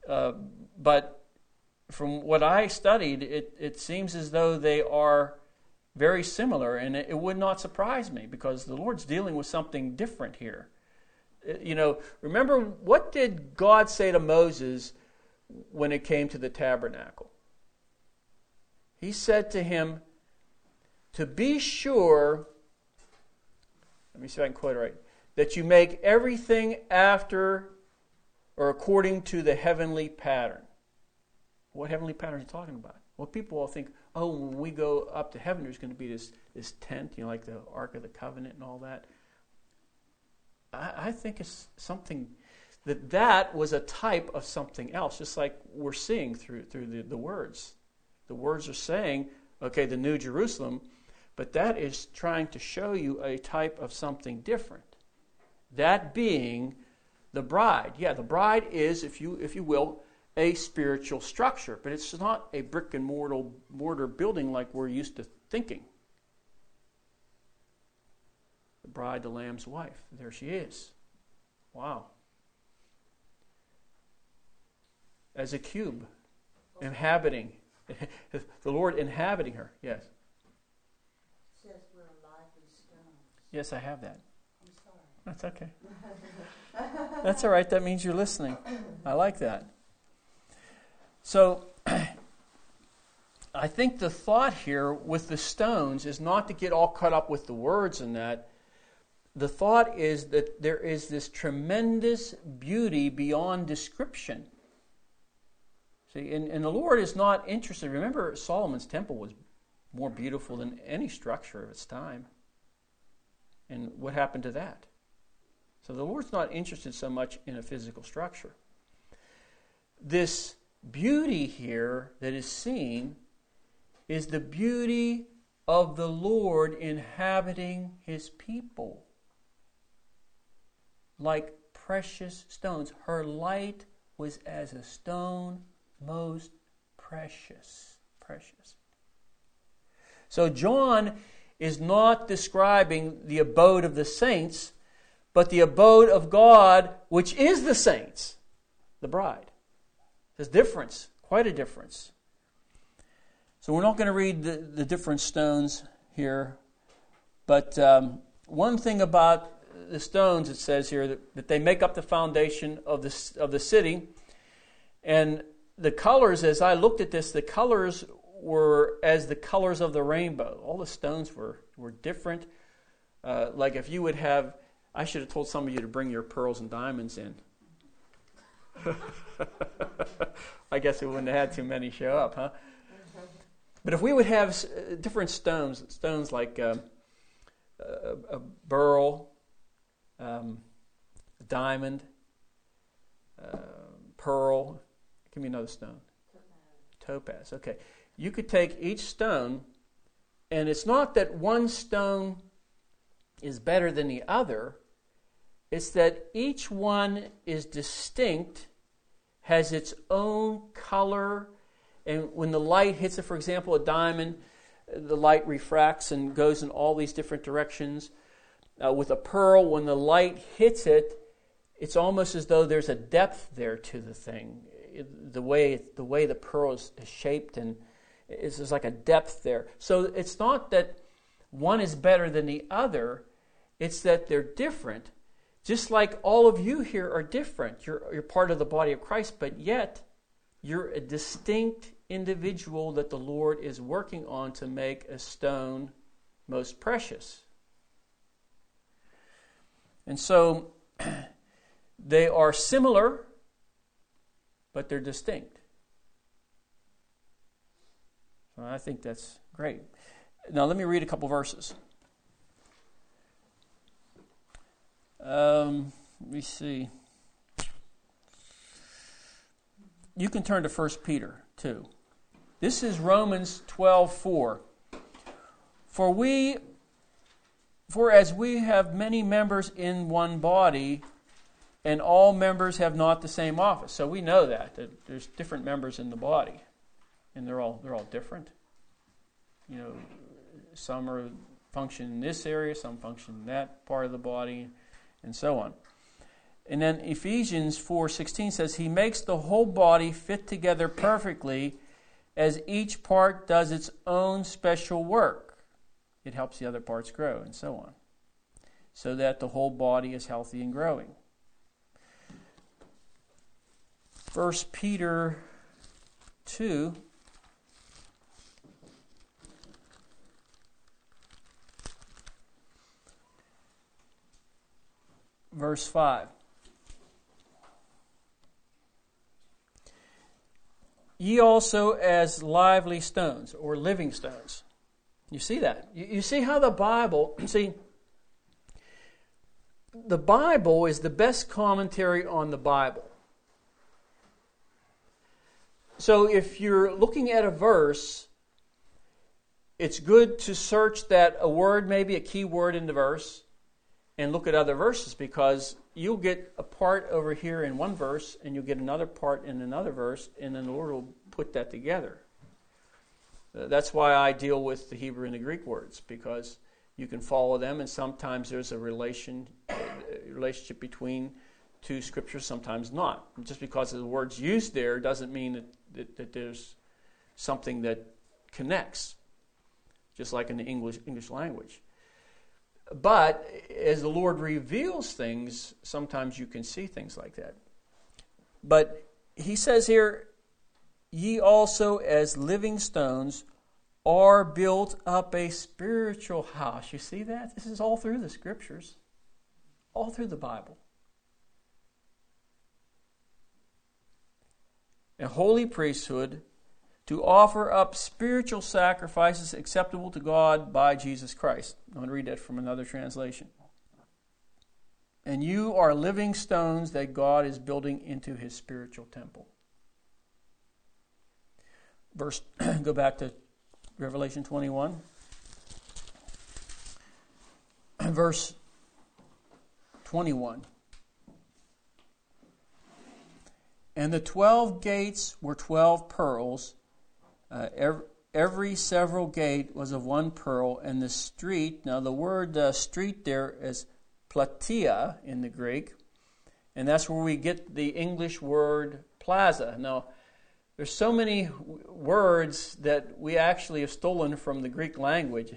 Uh, but from what I studied, it, it seems as though they are very similar, and it, it would not surprise me because the Lord's dealing with something different here. Uh, you know, remember what did God say to Moses when it came to the tabernacle? he said to him, To be sure, let me see if I can quote it right, that you make everything after or according to the heavenly pattern. What heavenly pattern are you talking about? Well, people all think, oh, when we go up to heaven, there's going to be this, this tent, you know, like the Ark of the Covenant and all that. I, I think it's something that that was a type of something else, just like we're seeing through, through the, the words the words are saying, okay, the New Jerusalem, but that is trying to show you a type of something different. That being the bride. Yeah, the bride is, if you if you will, a spiritual structure, but it's not a brick and mortar mortar building like we're used to thinking. The bride, the Lamb's wife. There she is. Wow. As a cube, inhabiting [laughs] the Lord inhabiting her. Yes. says we're lively stones. Yes, I have that. I'm sorry. That's okay. That's all right. That means you're listening. I like that. So [clears throat] I think the thought here with the stones is not to get all caught up with the words in that. The thought is that there is this tremendous beauty beyond description. See, and, and the Lord is not interested. Remember, Solomon's temple was more beautiful than any structure of its time. And what happened to that? So the Lord's not interested so much in a physical structure. This beauty here that is seen is the beauty of the Lord inhabiting his people. Like precious stones. Her light was as a stone most precious. Precious. So John is not describing the abode of the saints, but the abode of God, which is the saints, the bride. There's difference, quite a difference. So we're not going to read the, the different stones here, but um, one thing about the stones, it says here that, that they make up the foundation of the, of the city. And the colors, as I looked at this, the colors were as the colors of the rainbow. All the stones were, were different. Uh, like if you would have, I should have told some of you to bring your pearls and diamonds in. [laughs] [laughs] I guess we wouldn't have had too many show up, huh? But if we would have uh, different stones, stones like um, a, a, um, a diamond, uh, pearl, give me another stone. Topaz. Okay. You could take each stone, and it's not that one stone is better than the other, it's that each one is distinct, has its own color, and when the light hits it, for example, a diamond, the light refracts and goes in all these different directions. Uh, with a pearl, when the light hits it, it's almost as though there's a depth there to the thing. The way the way the pearl is, is shaped and is there's like a depth there. So it's not that one is better than the other; it's that they're different. Just like all of you here are different. You're, you're part of the body of Christ, but yet you're a distinct individual that the Lord is working on to make a stone most precious. And so [clears throat] they are similar, but they're distinct. I think that's great. Now, let me read a couple verses. Um, let me see. You can turn to 1 Peter 2. This is Romans 12:4. For we for as we have many members in one body and all members have not the same office. So we know that, that there's different members in the body and they're all they're all different. You know, some are function in this area, some function in that part of the body and so on. And then Ephesians 4:16 says he makes the whole body fit together perfectly as each part does its own special work. It helps the other parts grow and so on. So that the whole body is healthy and growing. 1 Peter 2 verse 5 Ye also as lively stones or living stones. You see that? You, you see how the Bible, [clears throat] see, the Bible is the best commentary on the Bible. So if you're looking at a verse, it's good to search that a word, maybe a key word in the verse, and look at other verses because you'll get a part over here in one verse and you'll get another part in another verse, and then the Lord will put that together. Uh, that's why I deal with the Hebrew and the Greek words because you can follow them, and sometimes there's a relation uh, relationship between two scriptures, sometimes not. Just because the words used there doesn't mean that, that, that there's something that connects, just like in the English English language. But as the Lord reveals things, sometimes you can see things like that. But he says here, ye also, as living stones, are built up a spiritual house. You see that? This is all through the scriptures, all through the Bible. A holy priesthood to offer up spiritual sacrifices acceptable to God by Jesus Christ. I'm going to read that from another translation. And you are living stones that God is building into his spiritual temple. Verse [clears throat] go back to Revelation 21. [clears throat] Verse 21. And the twelve gates were twelve pearls. Uh, every, every, several gate was of one pearl, and the street, now the word uh, street there is platia in the Greek, and that's where we get the English word plaza. Now, there's so many words that we actually have stolen from the Greek language,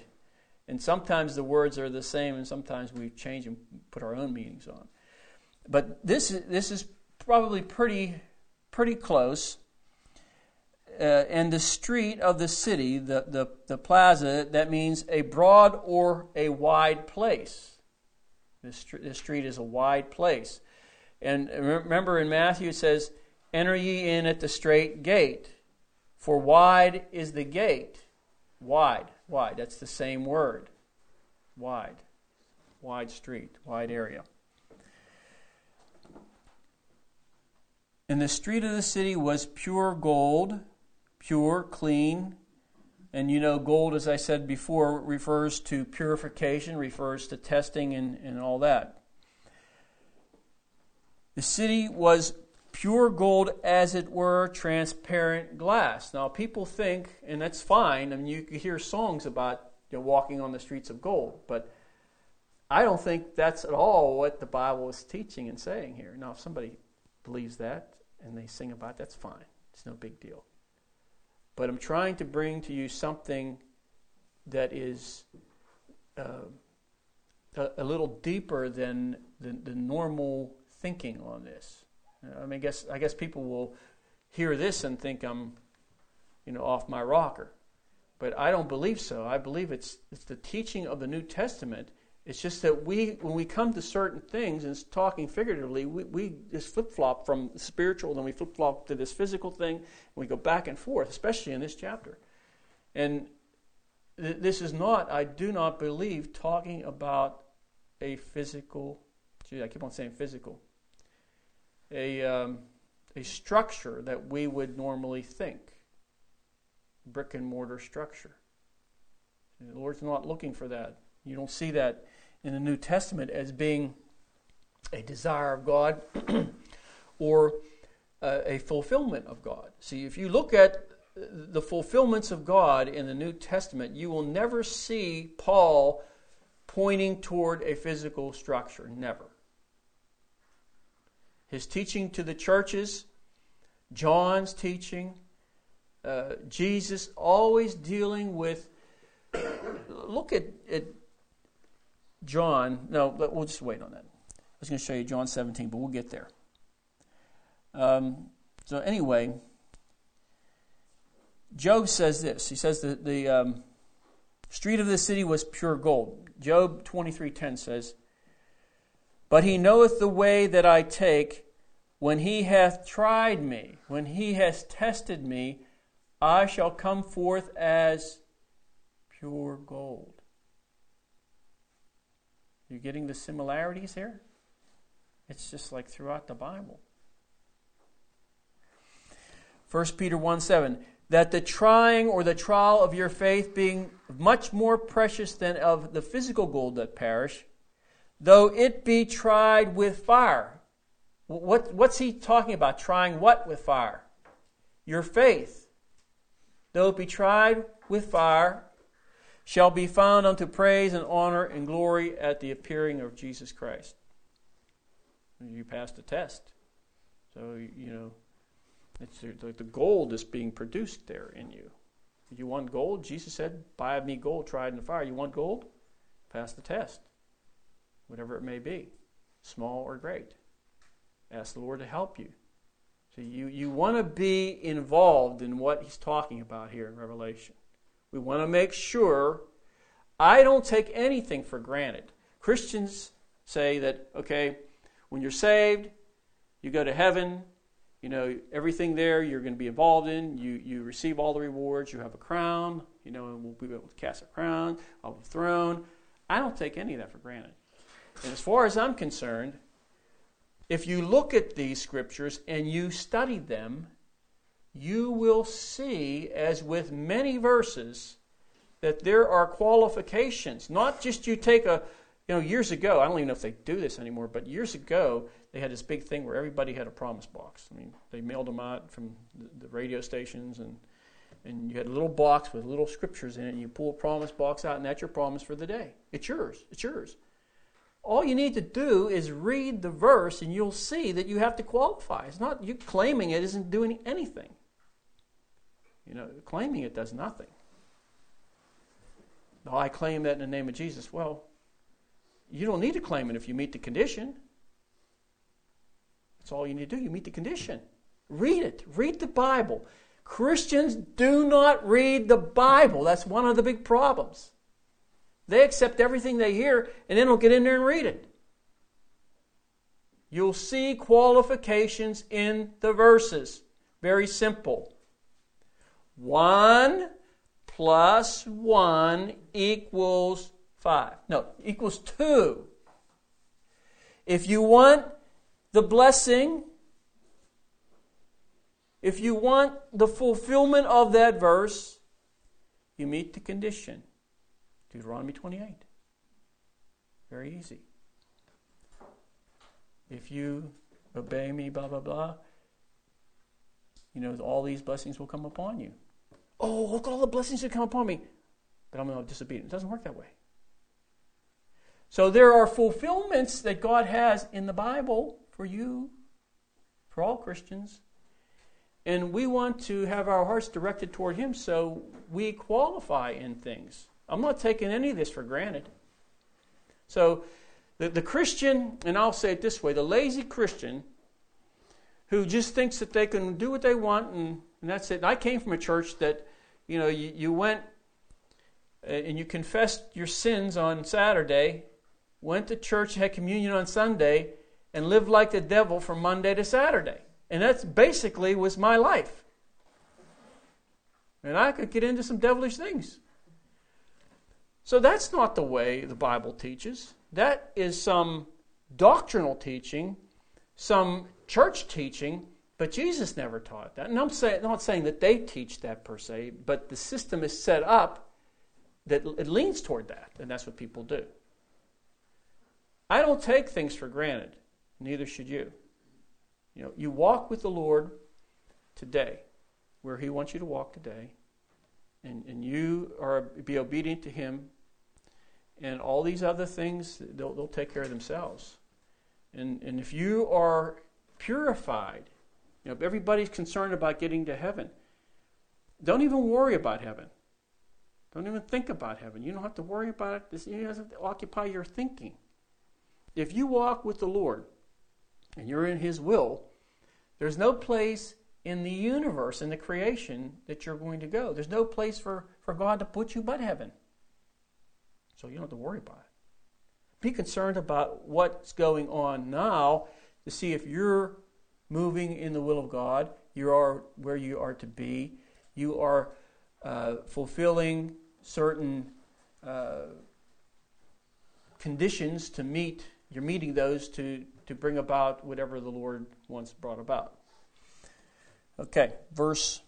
and sometimes the words are the same, and sometimes we change and put our own meanings on. But this this is probably pretty pretty close. Uh, and the street of the city, the, the, the plaza, that means a broad or a wide place. The, st- the street is a wide place. And remember in Matthew it says, Enter ye in at the straight gate, for wide is the gate. Wide, wide, that's the same word. Wide, wide street, wide area. And the street of the city was pure gold, pure, clean. And you know, gold, as I said before, refers to purification, refers to testing and, and all that. The city was pure gold, as it were, transparent glass. Now, people think, and that's fine, I mean, you hear songs about you know, walking on the streets of gold, but I don't think that's at all what the Bible is teaching and saying here. Now, if somebody believes that, and they sing about it, that's fine. It's no big deal. But I'm trying to bring to you something that is uh, a, a, little deeper than the, the normal thinking on this. I mean, I guess I guess people will hear this and think I'm, you know, off my rocker, but I don't believe so. I believe it's it's the teaching of the New Testament it's just that we, when we come to certain things, and talking figuratively, we, we just flip flop from spiritual, then we flip flop to this physical thing, and we go back and forth, especially in this chapter. And th- this is not, I do not believe, talking about a physical, gee, I keep on saying physical, a, um, a structure that we would normally think, brick and mortar structure. The Lord's not looking for that. You don't see that in the New Testament as being a desire of God [clears throat] or uh, a fulfillment of God. See, if you look at the fulfillments of God in the New Testament, you will never see Paul pointing toward a physical structure. Never. His teaching to the churches, John's teaching, uh, Jesus always dealing with. [coughs] Look at, at John, no, we'll just wait on that. I was going to show you John 17, but we'll get there. Um, so, anyway, Job says this. He says that the um, street of the city was pure gold. Job 23:10 says, "But he knoweth the way that I take; when he hath tried me, when he has tested me, I shall come forth as pure gold." You're getting the similarities here? It's just like throughout the Bible. 1 Peter 1 7, that the trying or the trial of your faith being much more precious than of the physical gold that perish, though it be tried with fire. What, what's he talking about? Trying what with fire? Your faith. Though it be tried with fire, shall be found unto praise and honor and glory at the appearing of Jesus Christ. You passed the test. So, you know, it's like the gold is being produced there in you. You want gold? Jesus said, Buy of me gold tried in the fire. You want gold? Pass the test. Whatever it may be, small or great. Ask the Lord to help you. So you, you want to be involved in what he's talking about here in Revelation. We want to make sure I don't take anything for granted. Christians say that, okay, when you're saved, you go to heaven, you know, everything there you're going to be involved in, you, you receive all the rewards, you have a crown, you know, and we'll be able to cast a crown, of a throne. I don't take any of that for granted. And as far as I'm concerned, if you look at these scriptures and you study them, you will see, as with many verses, that there are qualifications. Not just you take a, you know, years ago, I don't even know if they do this anymore, but years ago, they had this big thing where everybody had a promise box. I mean, they mailed them out from the, radio stations, and, and you had a little box with little scriptures in it, and you pull a promise box out, and that's your promise for the day. It's yours. It's yours. All you need to do is read the verse, and you'll see that you have to qualify. It's not you claiming it isn't doing anything. You know, claiming it does nothing. I claim that in the name of Jesus. Well, you don't need to claim it if you meet the condition. That's all you need to do. You meet the condition. Read it. Read the Bible. Christians do not read the Bible. That's one of the big problems. They accept everything they hear and then they'll get in there and read it. You'll see qualifications in the verses. Very simple. One plus one equals five. No, equals two. If you want the blessing, if you want the fulfillment of that verse, you meet the condition. Deuteronomy 28. Very easy. If you obey me, blah, blah, blah, you know, all these blessings will come upon you. Oh, look all the blessings that come upon me. But I'm to disobedient. It doesn't work that way. So there are fulfillments that God has in the Bible for you, for all Christians. And we want to have our hearts directed toward Him so we qualify in things. I'm not taking any of this for granted. So, the, the Christian, and I'll say it this way the lazy Christian who just thinks that they can do what they want and, and that's it. And I came from a church that, you know, you, you went uh, and you confessed your sins on Saturday, went to church, had communion on Sunday, and lived like the devil from Monday to Saturday. And that's basically was my life. And I could get into some devilish things. So that's not the way the Bible teaches. That is some doctrinal teaching, some church teaching, but Jesus never taught that. And I'm say, not saying that they teach that per se, but the system is set up that it leans toward that, and that's what people do. I don't take things for granted, neither should you. You know, you walk with the Lord today, where He wants you to walk today, and, and you are be obedient to Him and all these other things, they'll, they'll take care of themselves. And, and if you are purified, you know, everybody's concerned about getting to heaven. Don't even worry about heaven. Don't even think about heaven. You don't have to worry about it. This, to occupy your thinking. If you walk with the Lord and you're in His will, there's no place in the universe, in the creation, that you're going to go. There's no place for, for God to put you but heaven. So you don't have to worry about it. Be concerned about what's going on now to see if you're moving in the will of God, you are where you are to be, you are uh, fulfilling certain uh, conditions to meet, you're meeting those to, to bring about whatever the Lord wants brought about. Okay, verse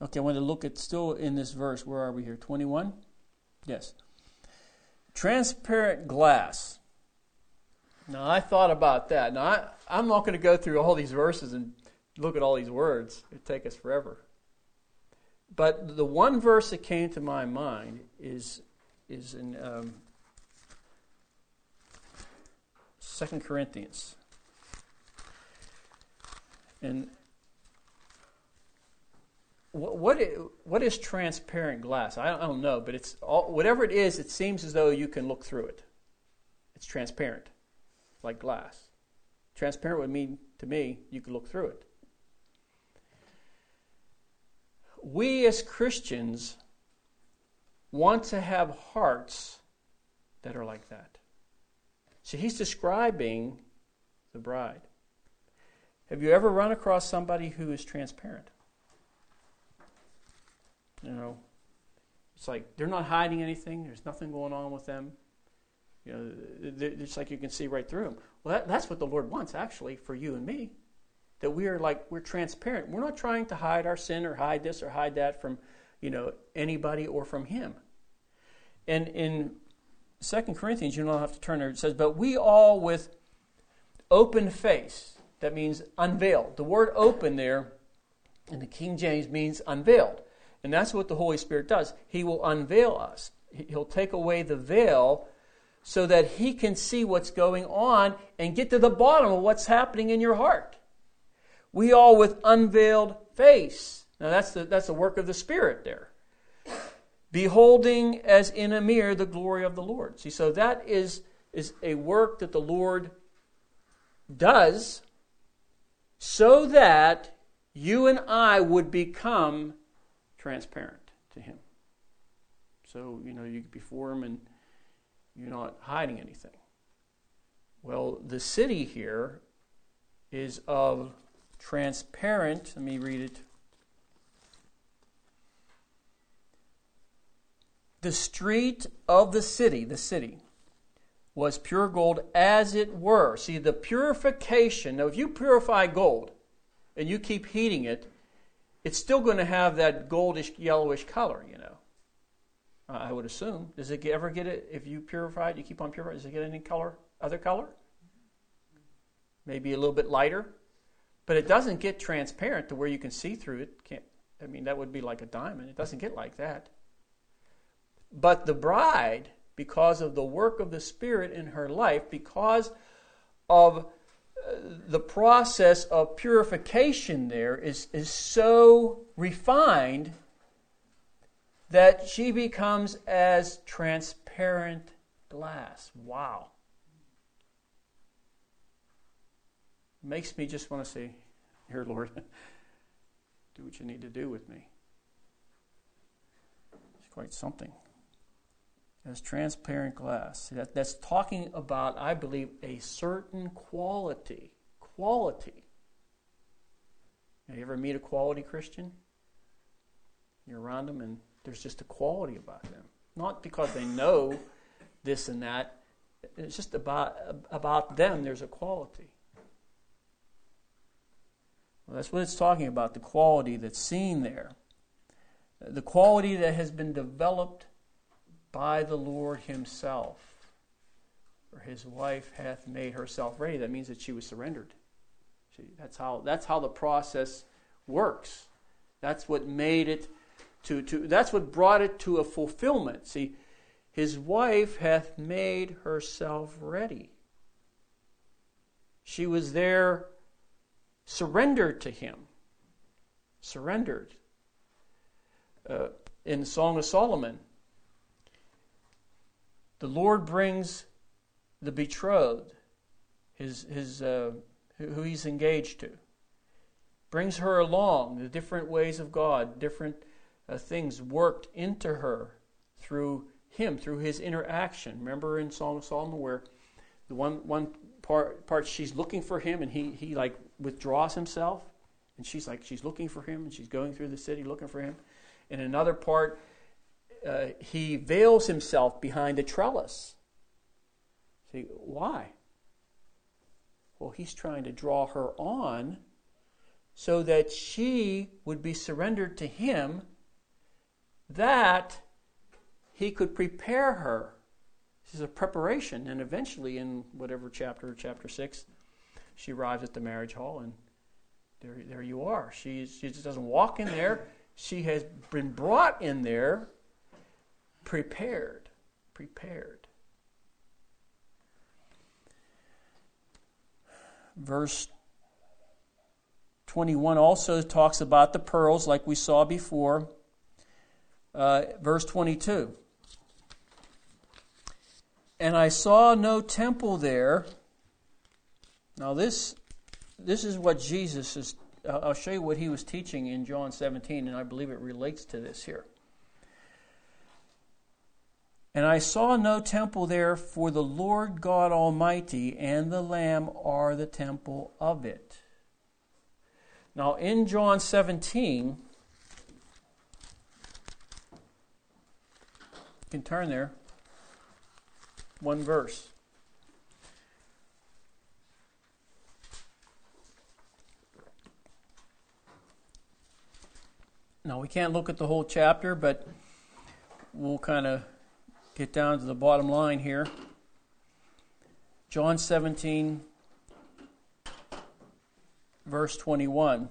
Okay, I want to look at still in this verse. Where are we here? 21? Yes. Transparent glass. Now, I thought about that. Now, I, I'm not going to go through all these verses and look at all these words, it'd take us forever. But the one verse that came to my mind is, is in um, 2 Corinthians. And what what is transparent glass? I don't, I don't know, but it's all, whatever it is. It seems as though you can look through it. It's transparent, like glass. Transparent would mean to me you could look through it. We as Christians want to have hearts that are like that. So he's describing the bride. Have you ever run across somebody who is transparent? You know, it's like they're not hiding anything. There's nothing going on with them. You know, it's like you can see right through them. Well, that, that's what the Lord wants, actually, for you and me. That we are like we're transparent. We're not trying to hide our sin or hide this or hide that from, you know, anybody or from Him. And in Second Corinthians, you don't have to turn there. It says, "But we all with open face." That means unveiled. The word "open" there in the King James means unveiled. And that's what the Holy Spirit does. He will unveil us, He'll take away the veil so that He can see what's going on and get to the bottom of what's happening in your heart. We all with unveiled face. Now, that's the, that's the work of the Spirit there. Beholding as in a mirror the glory of the Lord. See, so that is, is a work that the Lord does so that you and I would become transparent to Him. So, you know, you before Him and you're not hiding anything. Well, the city here is of transparent, let me read it. The street of the city, the city, was pure gold as it were. See, the purification, now if you purify gold and you keep heating it, it's still going to have that goldish yellowish color, you know. I would assume. Does it ever get it if you purify it? You keep on purifying. Does it get any color, other color? Maybe a little bit lighter, but it doesn't get transparent to where you can see through it. Can't. I mean, that would be like a diamond. It doesn't get like that. But the bride, because of the work of the Spirit in her life, because of uh, the process of purification there is, is so refined that she becomes as transparent glass. Wow. Makes me just want to say, Here, Lord, [laughs] do what you need to do with me. It's quite something as transparent glass. That, that's talking about, I believe, a certain quality. Quality. Have you ever meet a quality Christian? You're around them and there's just a quality about them. Not because they know this and that. It's just about, about them, there's a quality. Well, that's what it's talking about the quality that's seen there. The quality that has been developed by the Lord Himself. For His wife hath made herself ready. That means that she was surrendered. See, that's how that's how the process works. That's what made it to, to that's what brought it to a fulfillment. See, his wife hath made herself ready. She was there surrendered to him. Surrendered. Uh, in Song of Solomon, the Lord brings the betrothed, his, his, uh, who he's engaged to, brings her along, the different ways of God, different uh, things worked into her through him, through his interaction. Remember in Psalm of Solomon where the one, one part, part she's looking for him and he, he like withdraws himself and she's like she's looking for him and she's going through the city looking for him. In another part, uh, he veils himself behind a trellis. See, why? Well, he's trying to draw her on so that she would be surrendered to him, that he could prepare her. This is a preparation, and eventually, in whatever chapter, chapter 6, she arrives at the marriage hall, and there, there you are. She, she just doesn't walk in there. She has been brought in there prepared. Prepared. Verse 21 also talks about the pearls, like we saw before. Uh, verse 22. And I saw no temple there, Now, this, this is what Jesus is. Uh, I'll show you what he was teaching in John 17, and I believe it relates to this here. And I saw no temple there, for the Lord God Almighty and the Lamb are the temple of it. Now, in John 17, can turn there, one verse. Now, we can't look at the whole chapter, but we'll kind of get down to the bottom line here. John 17, verse 21.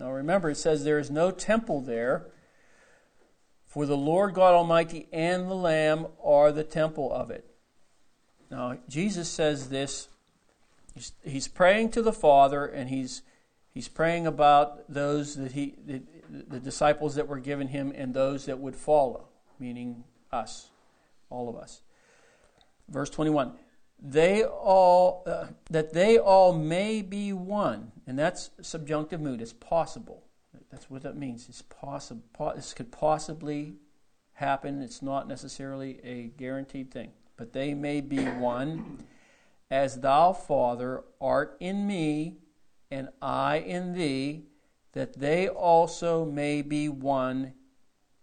Now, remember, it says, There is no temple there, for the Lord God Almighty and the Lamb are the temple of it. Now, Jesus says this. He's, he's praying to the Father, and he's He's praying about those that he, the, the disciples that were given him, and those that would follow, meaning us, all of us. Verse 21 they all uh, that they all may be one and that's subjunctive mood it's possible that's what that means it's possible this could possibly happen it's not necessarily a guaranteed thing but they may be one as thou father art in me and I in thee, that they also may be one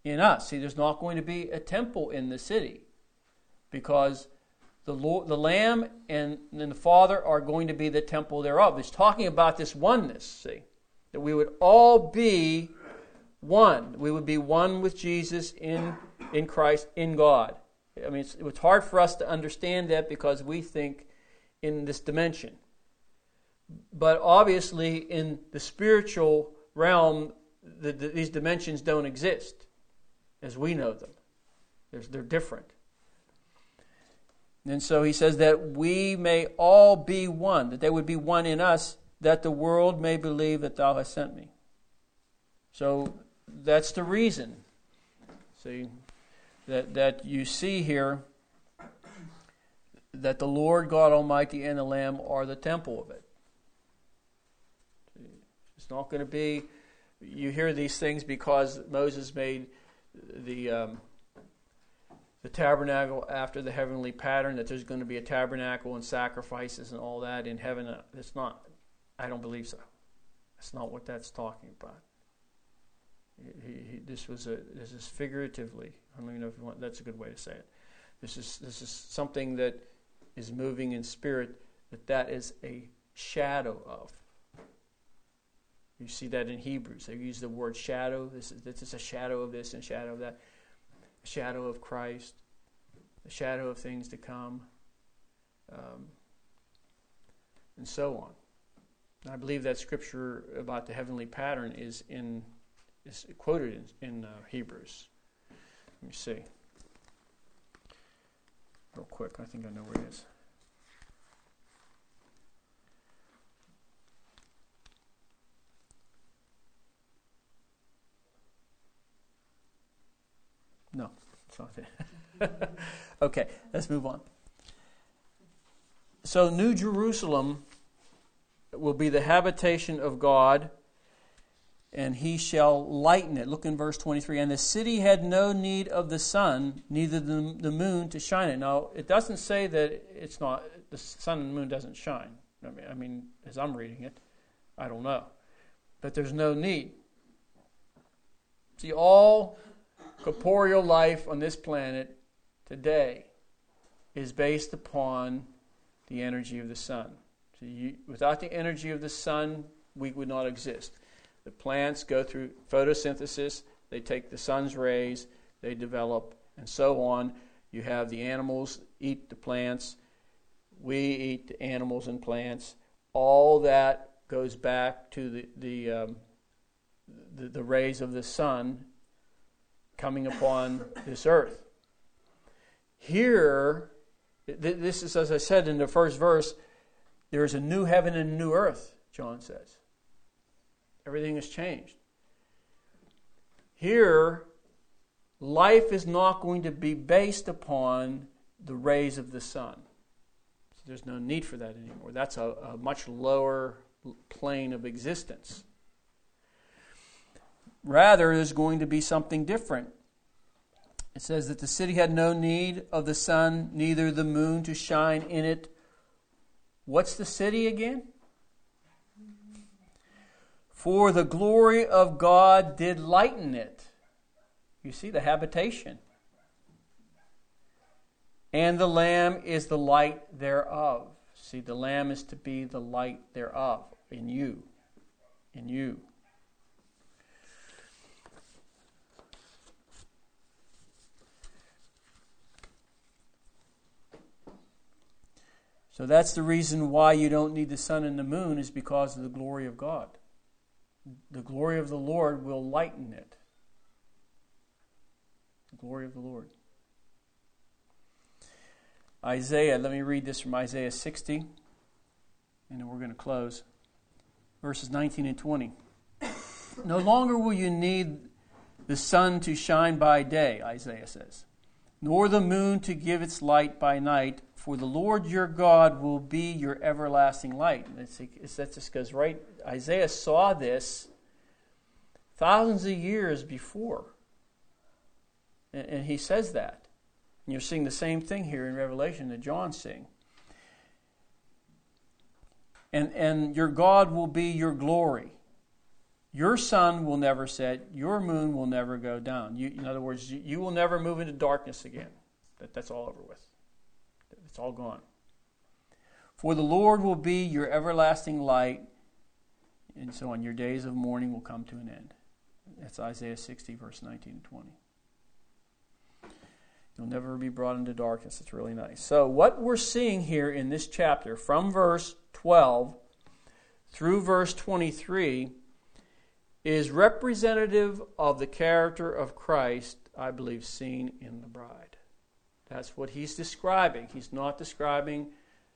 in us. See, there's not going to be a temple in the city because the, Lord, the Lamb and, and the Father are going to be the temple thereof. It's talking about this oneness, see, that we would all be one. We would be one with Jesus in, in Christ, in God. I mean, it's, it's hard for us to understand that because we think in this dimension. But obviously, in the spiritual realm, the, the, these dimensions don't exist as we know them. They're, they're different. And so he says that we may all be one, that they would be one in us, that the world may believe that thou hast sent me. So that's the reason. See, that, that you see here that the Lord God Almighty and the Lamb are the temple of it. It's not going to be, you hear these things because Moses made the, um, the tabernacle after the heavenly pattern, that there's going to be a tabernacle and sacrifices and all that in heaven. It's not, I don't believe so. That's not what that's talking about. He, he, this was a this is figuratively. I don't even know if you want. That's a good way to say it. This is this is something that is moving in spirit. That that is a shadow of. You see that in Hebrews. They use the word shadow. This is, this is a shadow of this and shadow of that. A shadow of Christ. A shadow of things to come. Um, and so on. I believe that scripture about the heavenly pattern is in is quoted in, in uh, Hebrews. Let me see. Real quick, I think I know where it is. No, it's not it. [laughs] okay, let's move on. So, New Jerusalem will be the habitation of God, and he shall lighten it. Look in verse 23. And the city had no need of the sun, neither the, the moon to shine it. Now, it doesn't say that it's not, the sun and moon doesn't shine. I mean, I mean, as I'm reading it, I don't know. But there's no need. See, all corporeal life on this planet today is based upon the energy of the sun. So you, without the energy of the sun, we would not exist. The plants go through photosynthesis, they take the sun's rays, they develop, and so on. You have the animals eat the plants, we eat the animals and plants. All that goes back to the, the, um, the, the rays of the sun coming upon this earth. Here, this is, as I said in the first verse, there is a new heaven and a new earth, John says. Everything has changed. Here, life is not going to be based upon the rays of the sun. So there's no need for that anymore. That's a, a much lower plane of existence. Rather, there's going to be something different. It says that the city had no need of the sun, neither the moon to shine in it. What's the city again? For the glory of God did lighten it. You see the habitation. And the Lamb is the light thereof. See, the Lamb is to be the light thereof in you. In you. So that's the reason why you don't need the sun and the moon, is because of the glory of God. The glory of the Lord will lighten it. The glory of the Lord. Isaiah, let me read this from Isaiah 60, and then we're going to close. Verses 19 and 20. No longer will you need the sun to shine by day, Isaiah says, nor the moon to give its light by night, for the Lord your God will be your everlasting light. And that just goes right. Isaiah saw this thousands of years before. And he says that. And you're seeing the same thing here in Revelation that John's seeing. And, and your God will be your glory. Your sun will never set, your moon will never go down. You, in other words, you, you will never move into darkness again. That, that's all over with. It's all gone. For the Lord will be your everlasting light, and so on. Your days of mourning will come to an end. That's Isaiah 60, verse 19 and 20. You'll never be brought into darkness. It's really nice. So, what we're seeing here in this chapter, from verse 12 through verse 23, is representative of the character of Christ, I believe, seen in the bride. That's what he's describing. He's not describing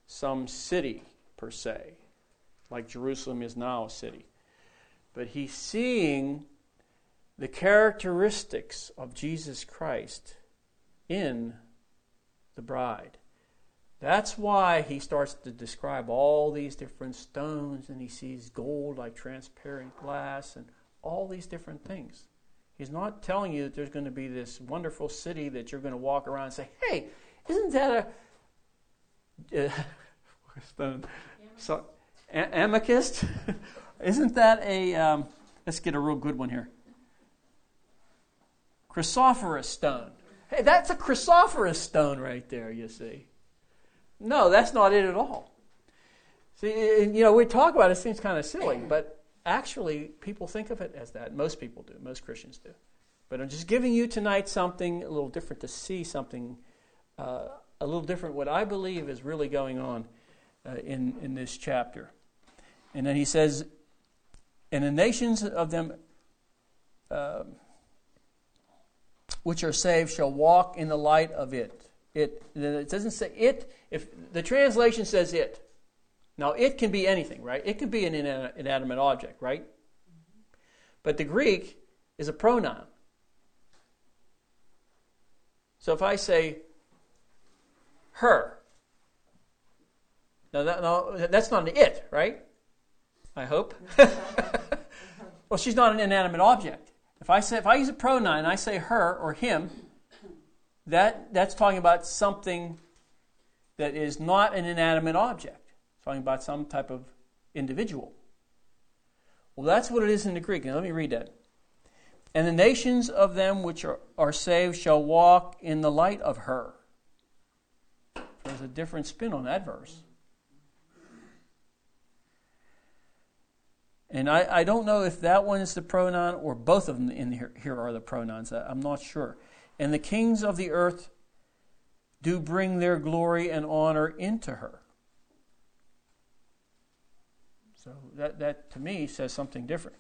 some city per se, like Jerusalem is now a city. But he's seeing the characteristics of Jesus Christ in the bride. That's why he starts to describe all these different stones and he sees gold like transparent glass and all these different things. He's not telling you that there's going to be this wonderful city that you're going to walk around and say, hey, isn't that a. [laughs] Uh, stone? So, a- amethyst? [laughs] isn't that a. Um, let's get a real good one here. Chrysophorus stone. Hey, that's a chrysophorus stone right there, you see. No, that's not it at all. See, you know, we talk about it, it seems kind of silly, [clears throat] but actually, people think of it as that. Most people do, most Christians do. But I'm just giving you tonight something a little different to see something uh, a little different, what I believe is really going on uh, in, in this chapter. And then he says, And the nations of them uh, which are saved shall walk in the light of it. It, it doesn't say it, if the translation says it. Now, it can be anything, right? It can be an inanimate object, right? But the Greek is a pronoun. So if I say her, now, that, now that's not an it, right? I hope. [laughs] well, she's not an inanimate object. If I say if I use a pronoun and I say her or him, that that's talking about something that is not an inanimate object. Talking about some type of individual. Well, that's what it is in the Greek. Now let me read that. And the nations of them which are, are saved shall walk in the light of her. There's a different spin on that verse. And I, I don't know if that one is the pronoun or both of them in here, here are the pronouns. I'm not sure. And the kings of the earth do bring their glory and honor into her. So that, that to me says something different.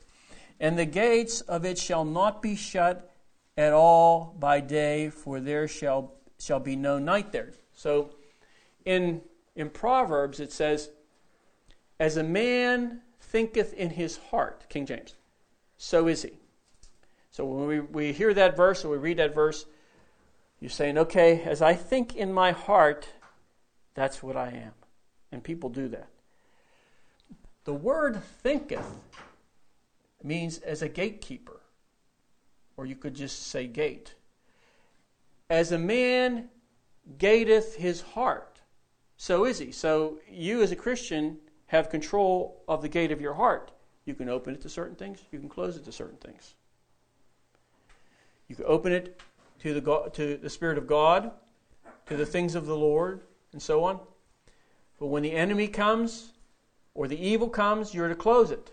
And the gates of it shall not be shut at all by day, for there shall, shall be no night there. So in, in Proverbs it says, As a man thinketh in his heart, King James, so is he. So when we, we hear that verse or we read that verse, you're saying, okay, as I think in my heart, that's what I am. And people do that. The word thinketh means as a gatekeeper, or you could just say gate. As a man gateth his heart, so is he. So you, as a Christian, have control of the gate of your heart. You can open it to certain things, you can close it to certain things. You can open it to the, God, to the Spirit of God, to the things of the Lord, and so on. But when the enemy comes or the evil comes, you're to close it.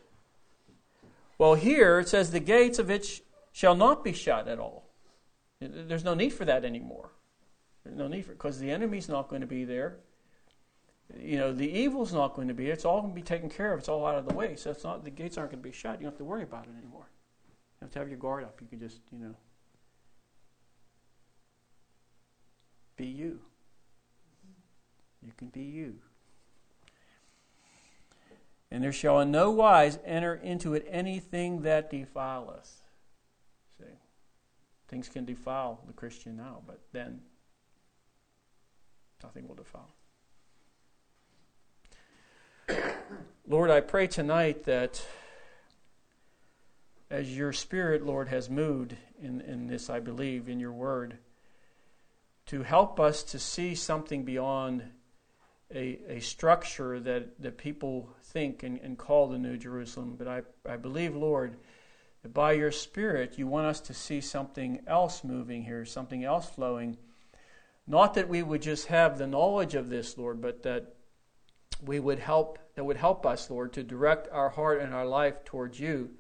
Well, here it says, The gates of it shall not be shut at all. There's no need for that anymore. There's no need for it because the enemy's not going to be there. You know, the evil's not going to be. It's all going to be taken care of. It's all out of the way. So it's not the gates aren't going to be shut. You don't have to worry about it anymore. You have to have your guard up. You can just, you know, be you. You can be you. And there shall in no wise enter into it anything that defileth. See, things can defile the Christian now, but then nothing will defile. [coughs] Lord, I pray tonight that as your Spirit, Lord, has moved in, in this, I believe, in your word, to help us to see something beyond a, a structure that, that people think and, and call the New Jerusalem. But I, I believe, Lord, that by your Spirit, you want us to see something else moving here, something else flowing. Not that we would just have the knowledge of this, Lord, but that we would help that would help us, Lord, to direct our heart and our life towards you,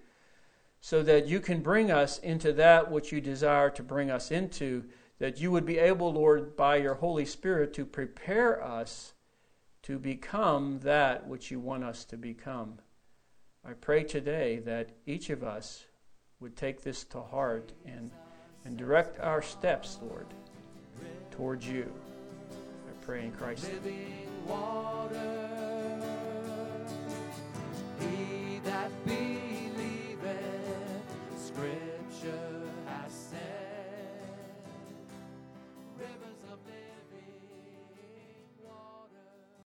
so that you can bring us into that which you desire to bring us into, that you would be able, Lord, by your Holy Spirit to prepare us to become that which you want us to become. I pray today that each of us would take this to heart and, and direct our steps, Lord, towards you. I pray in Christ's name.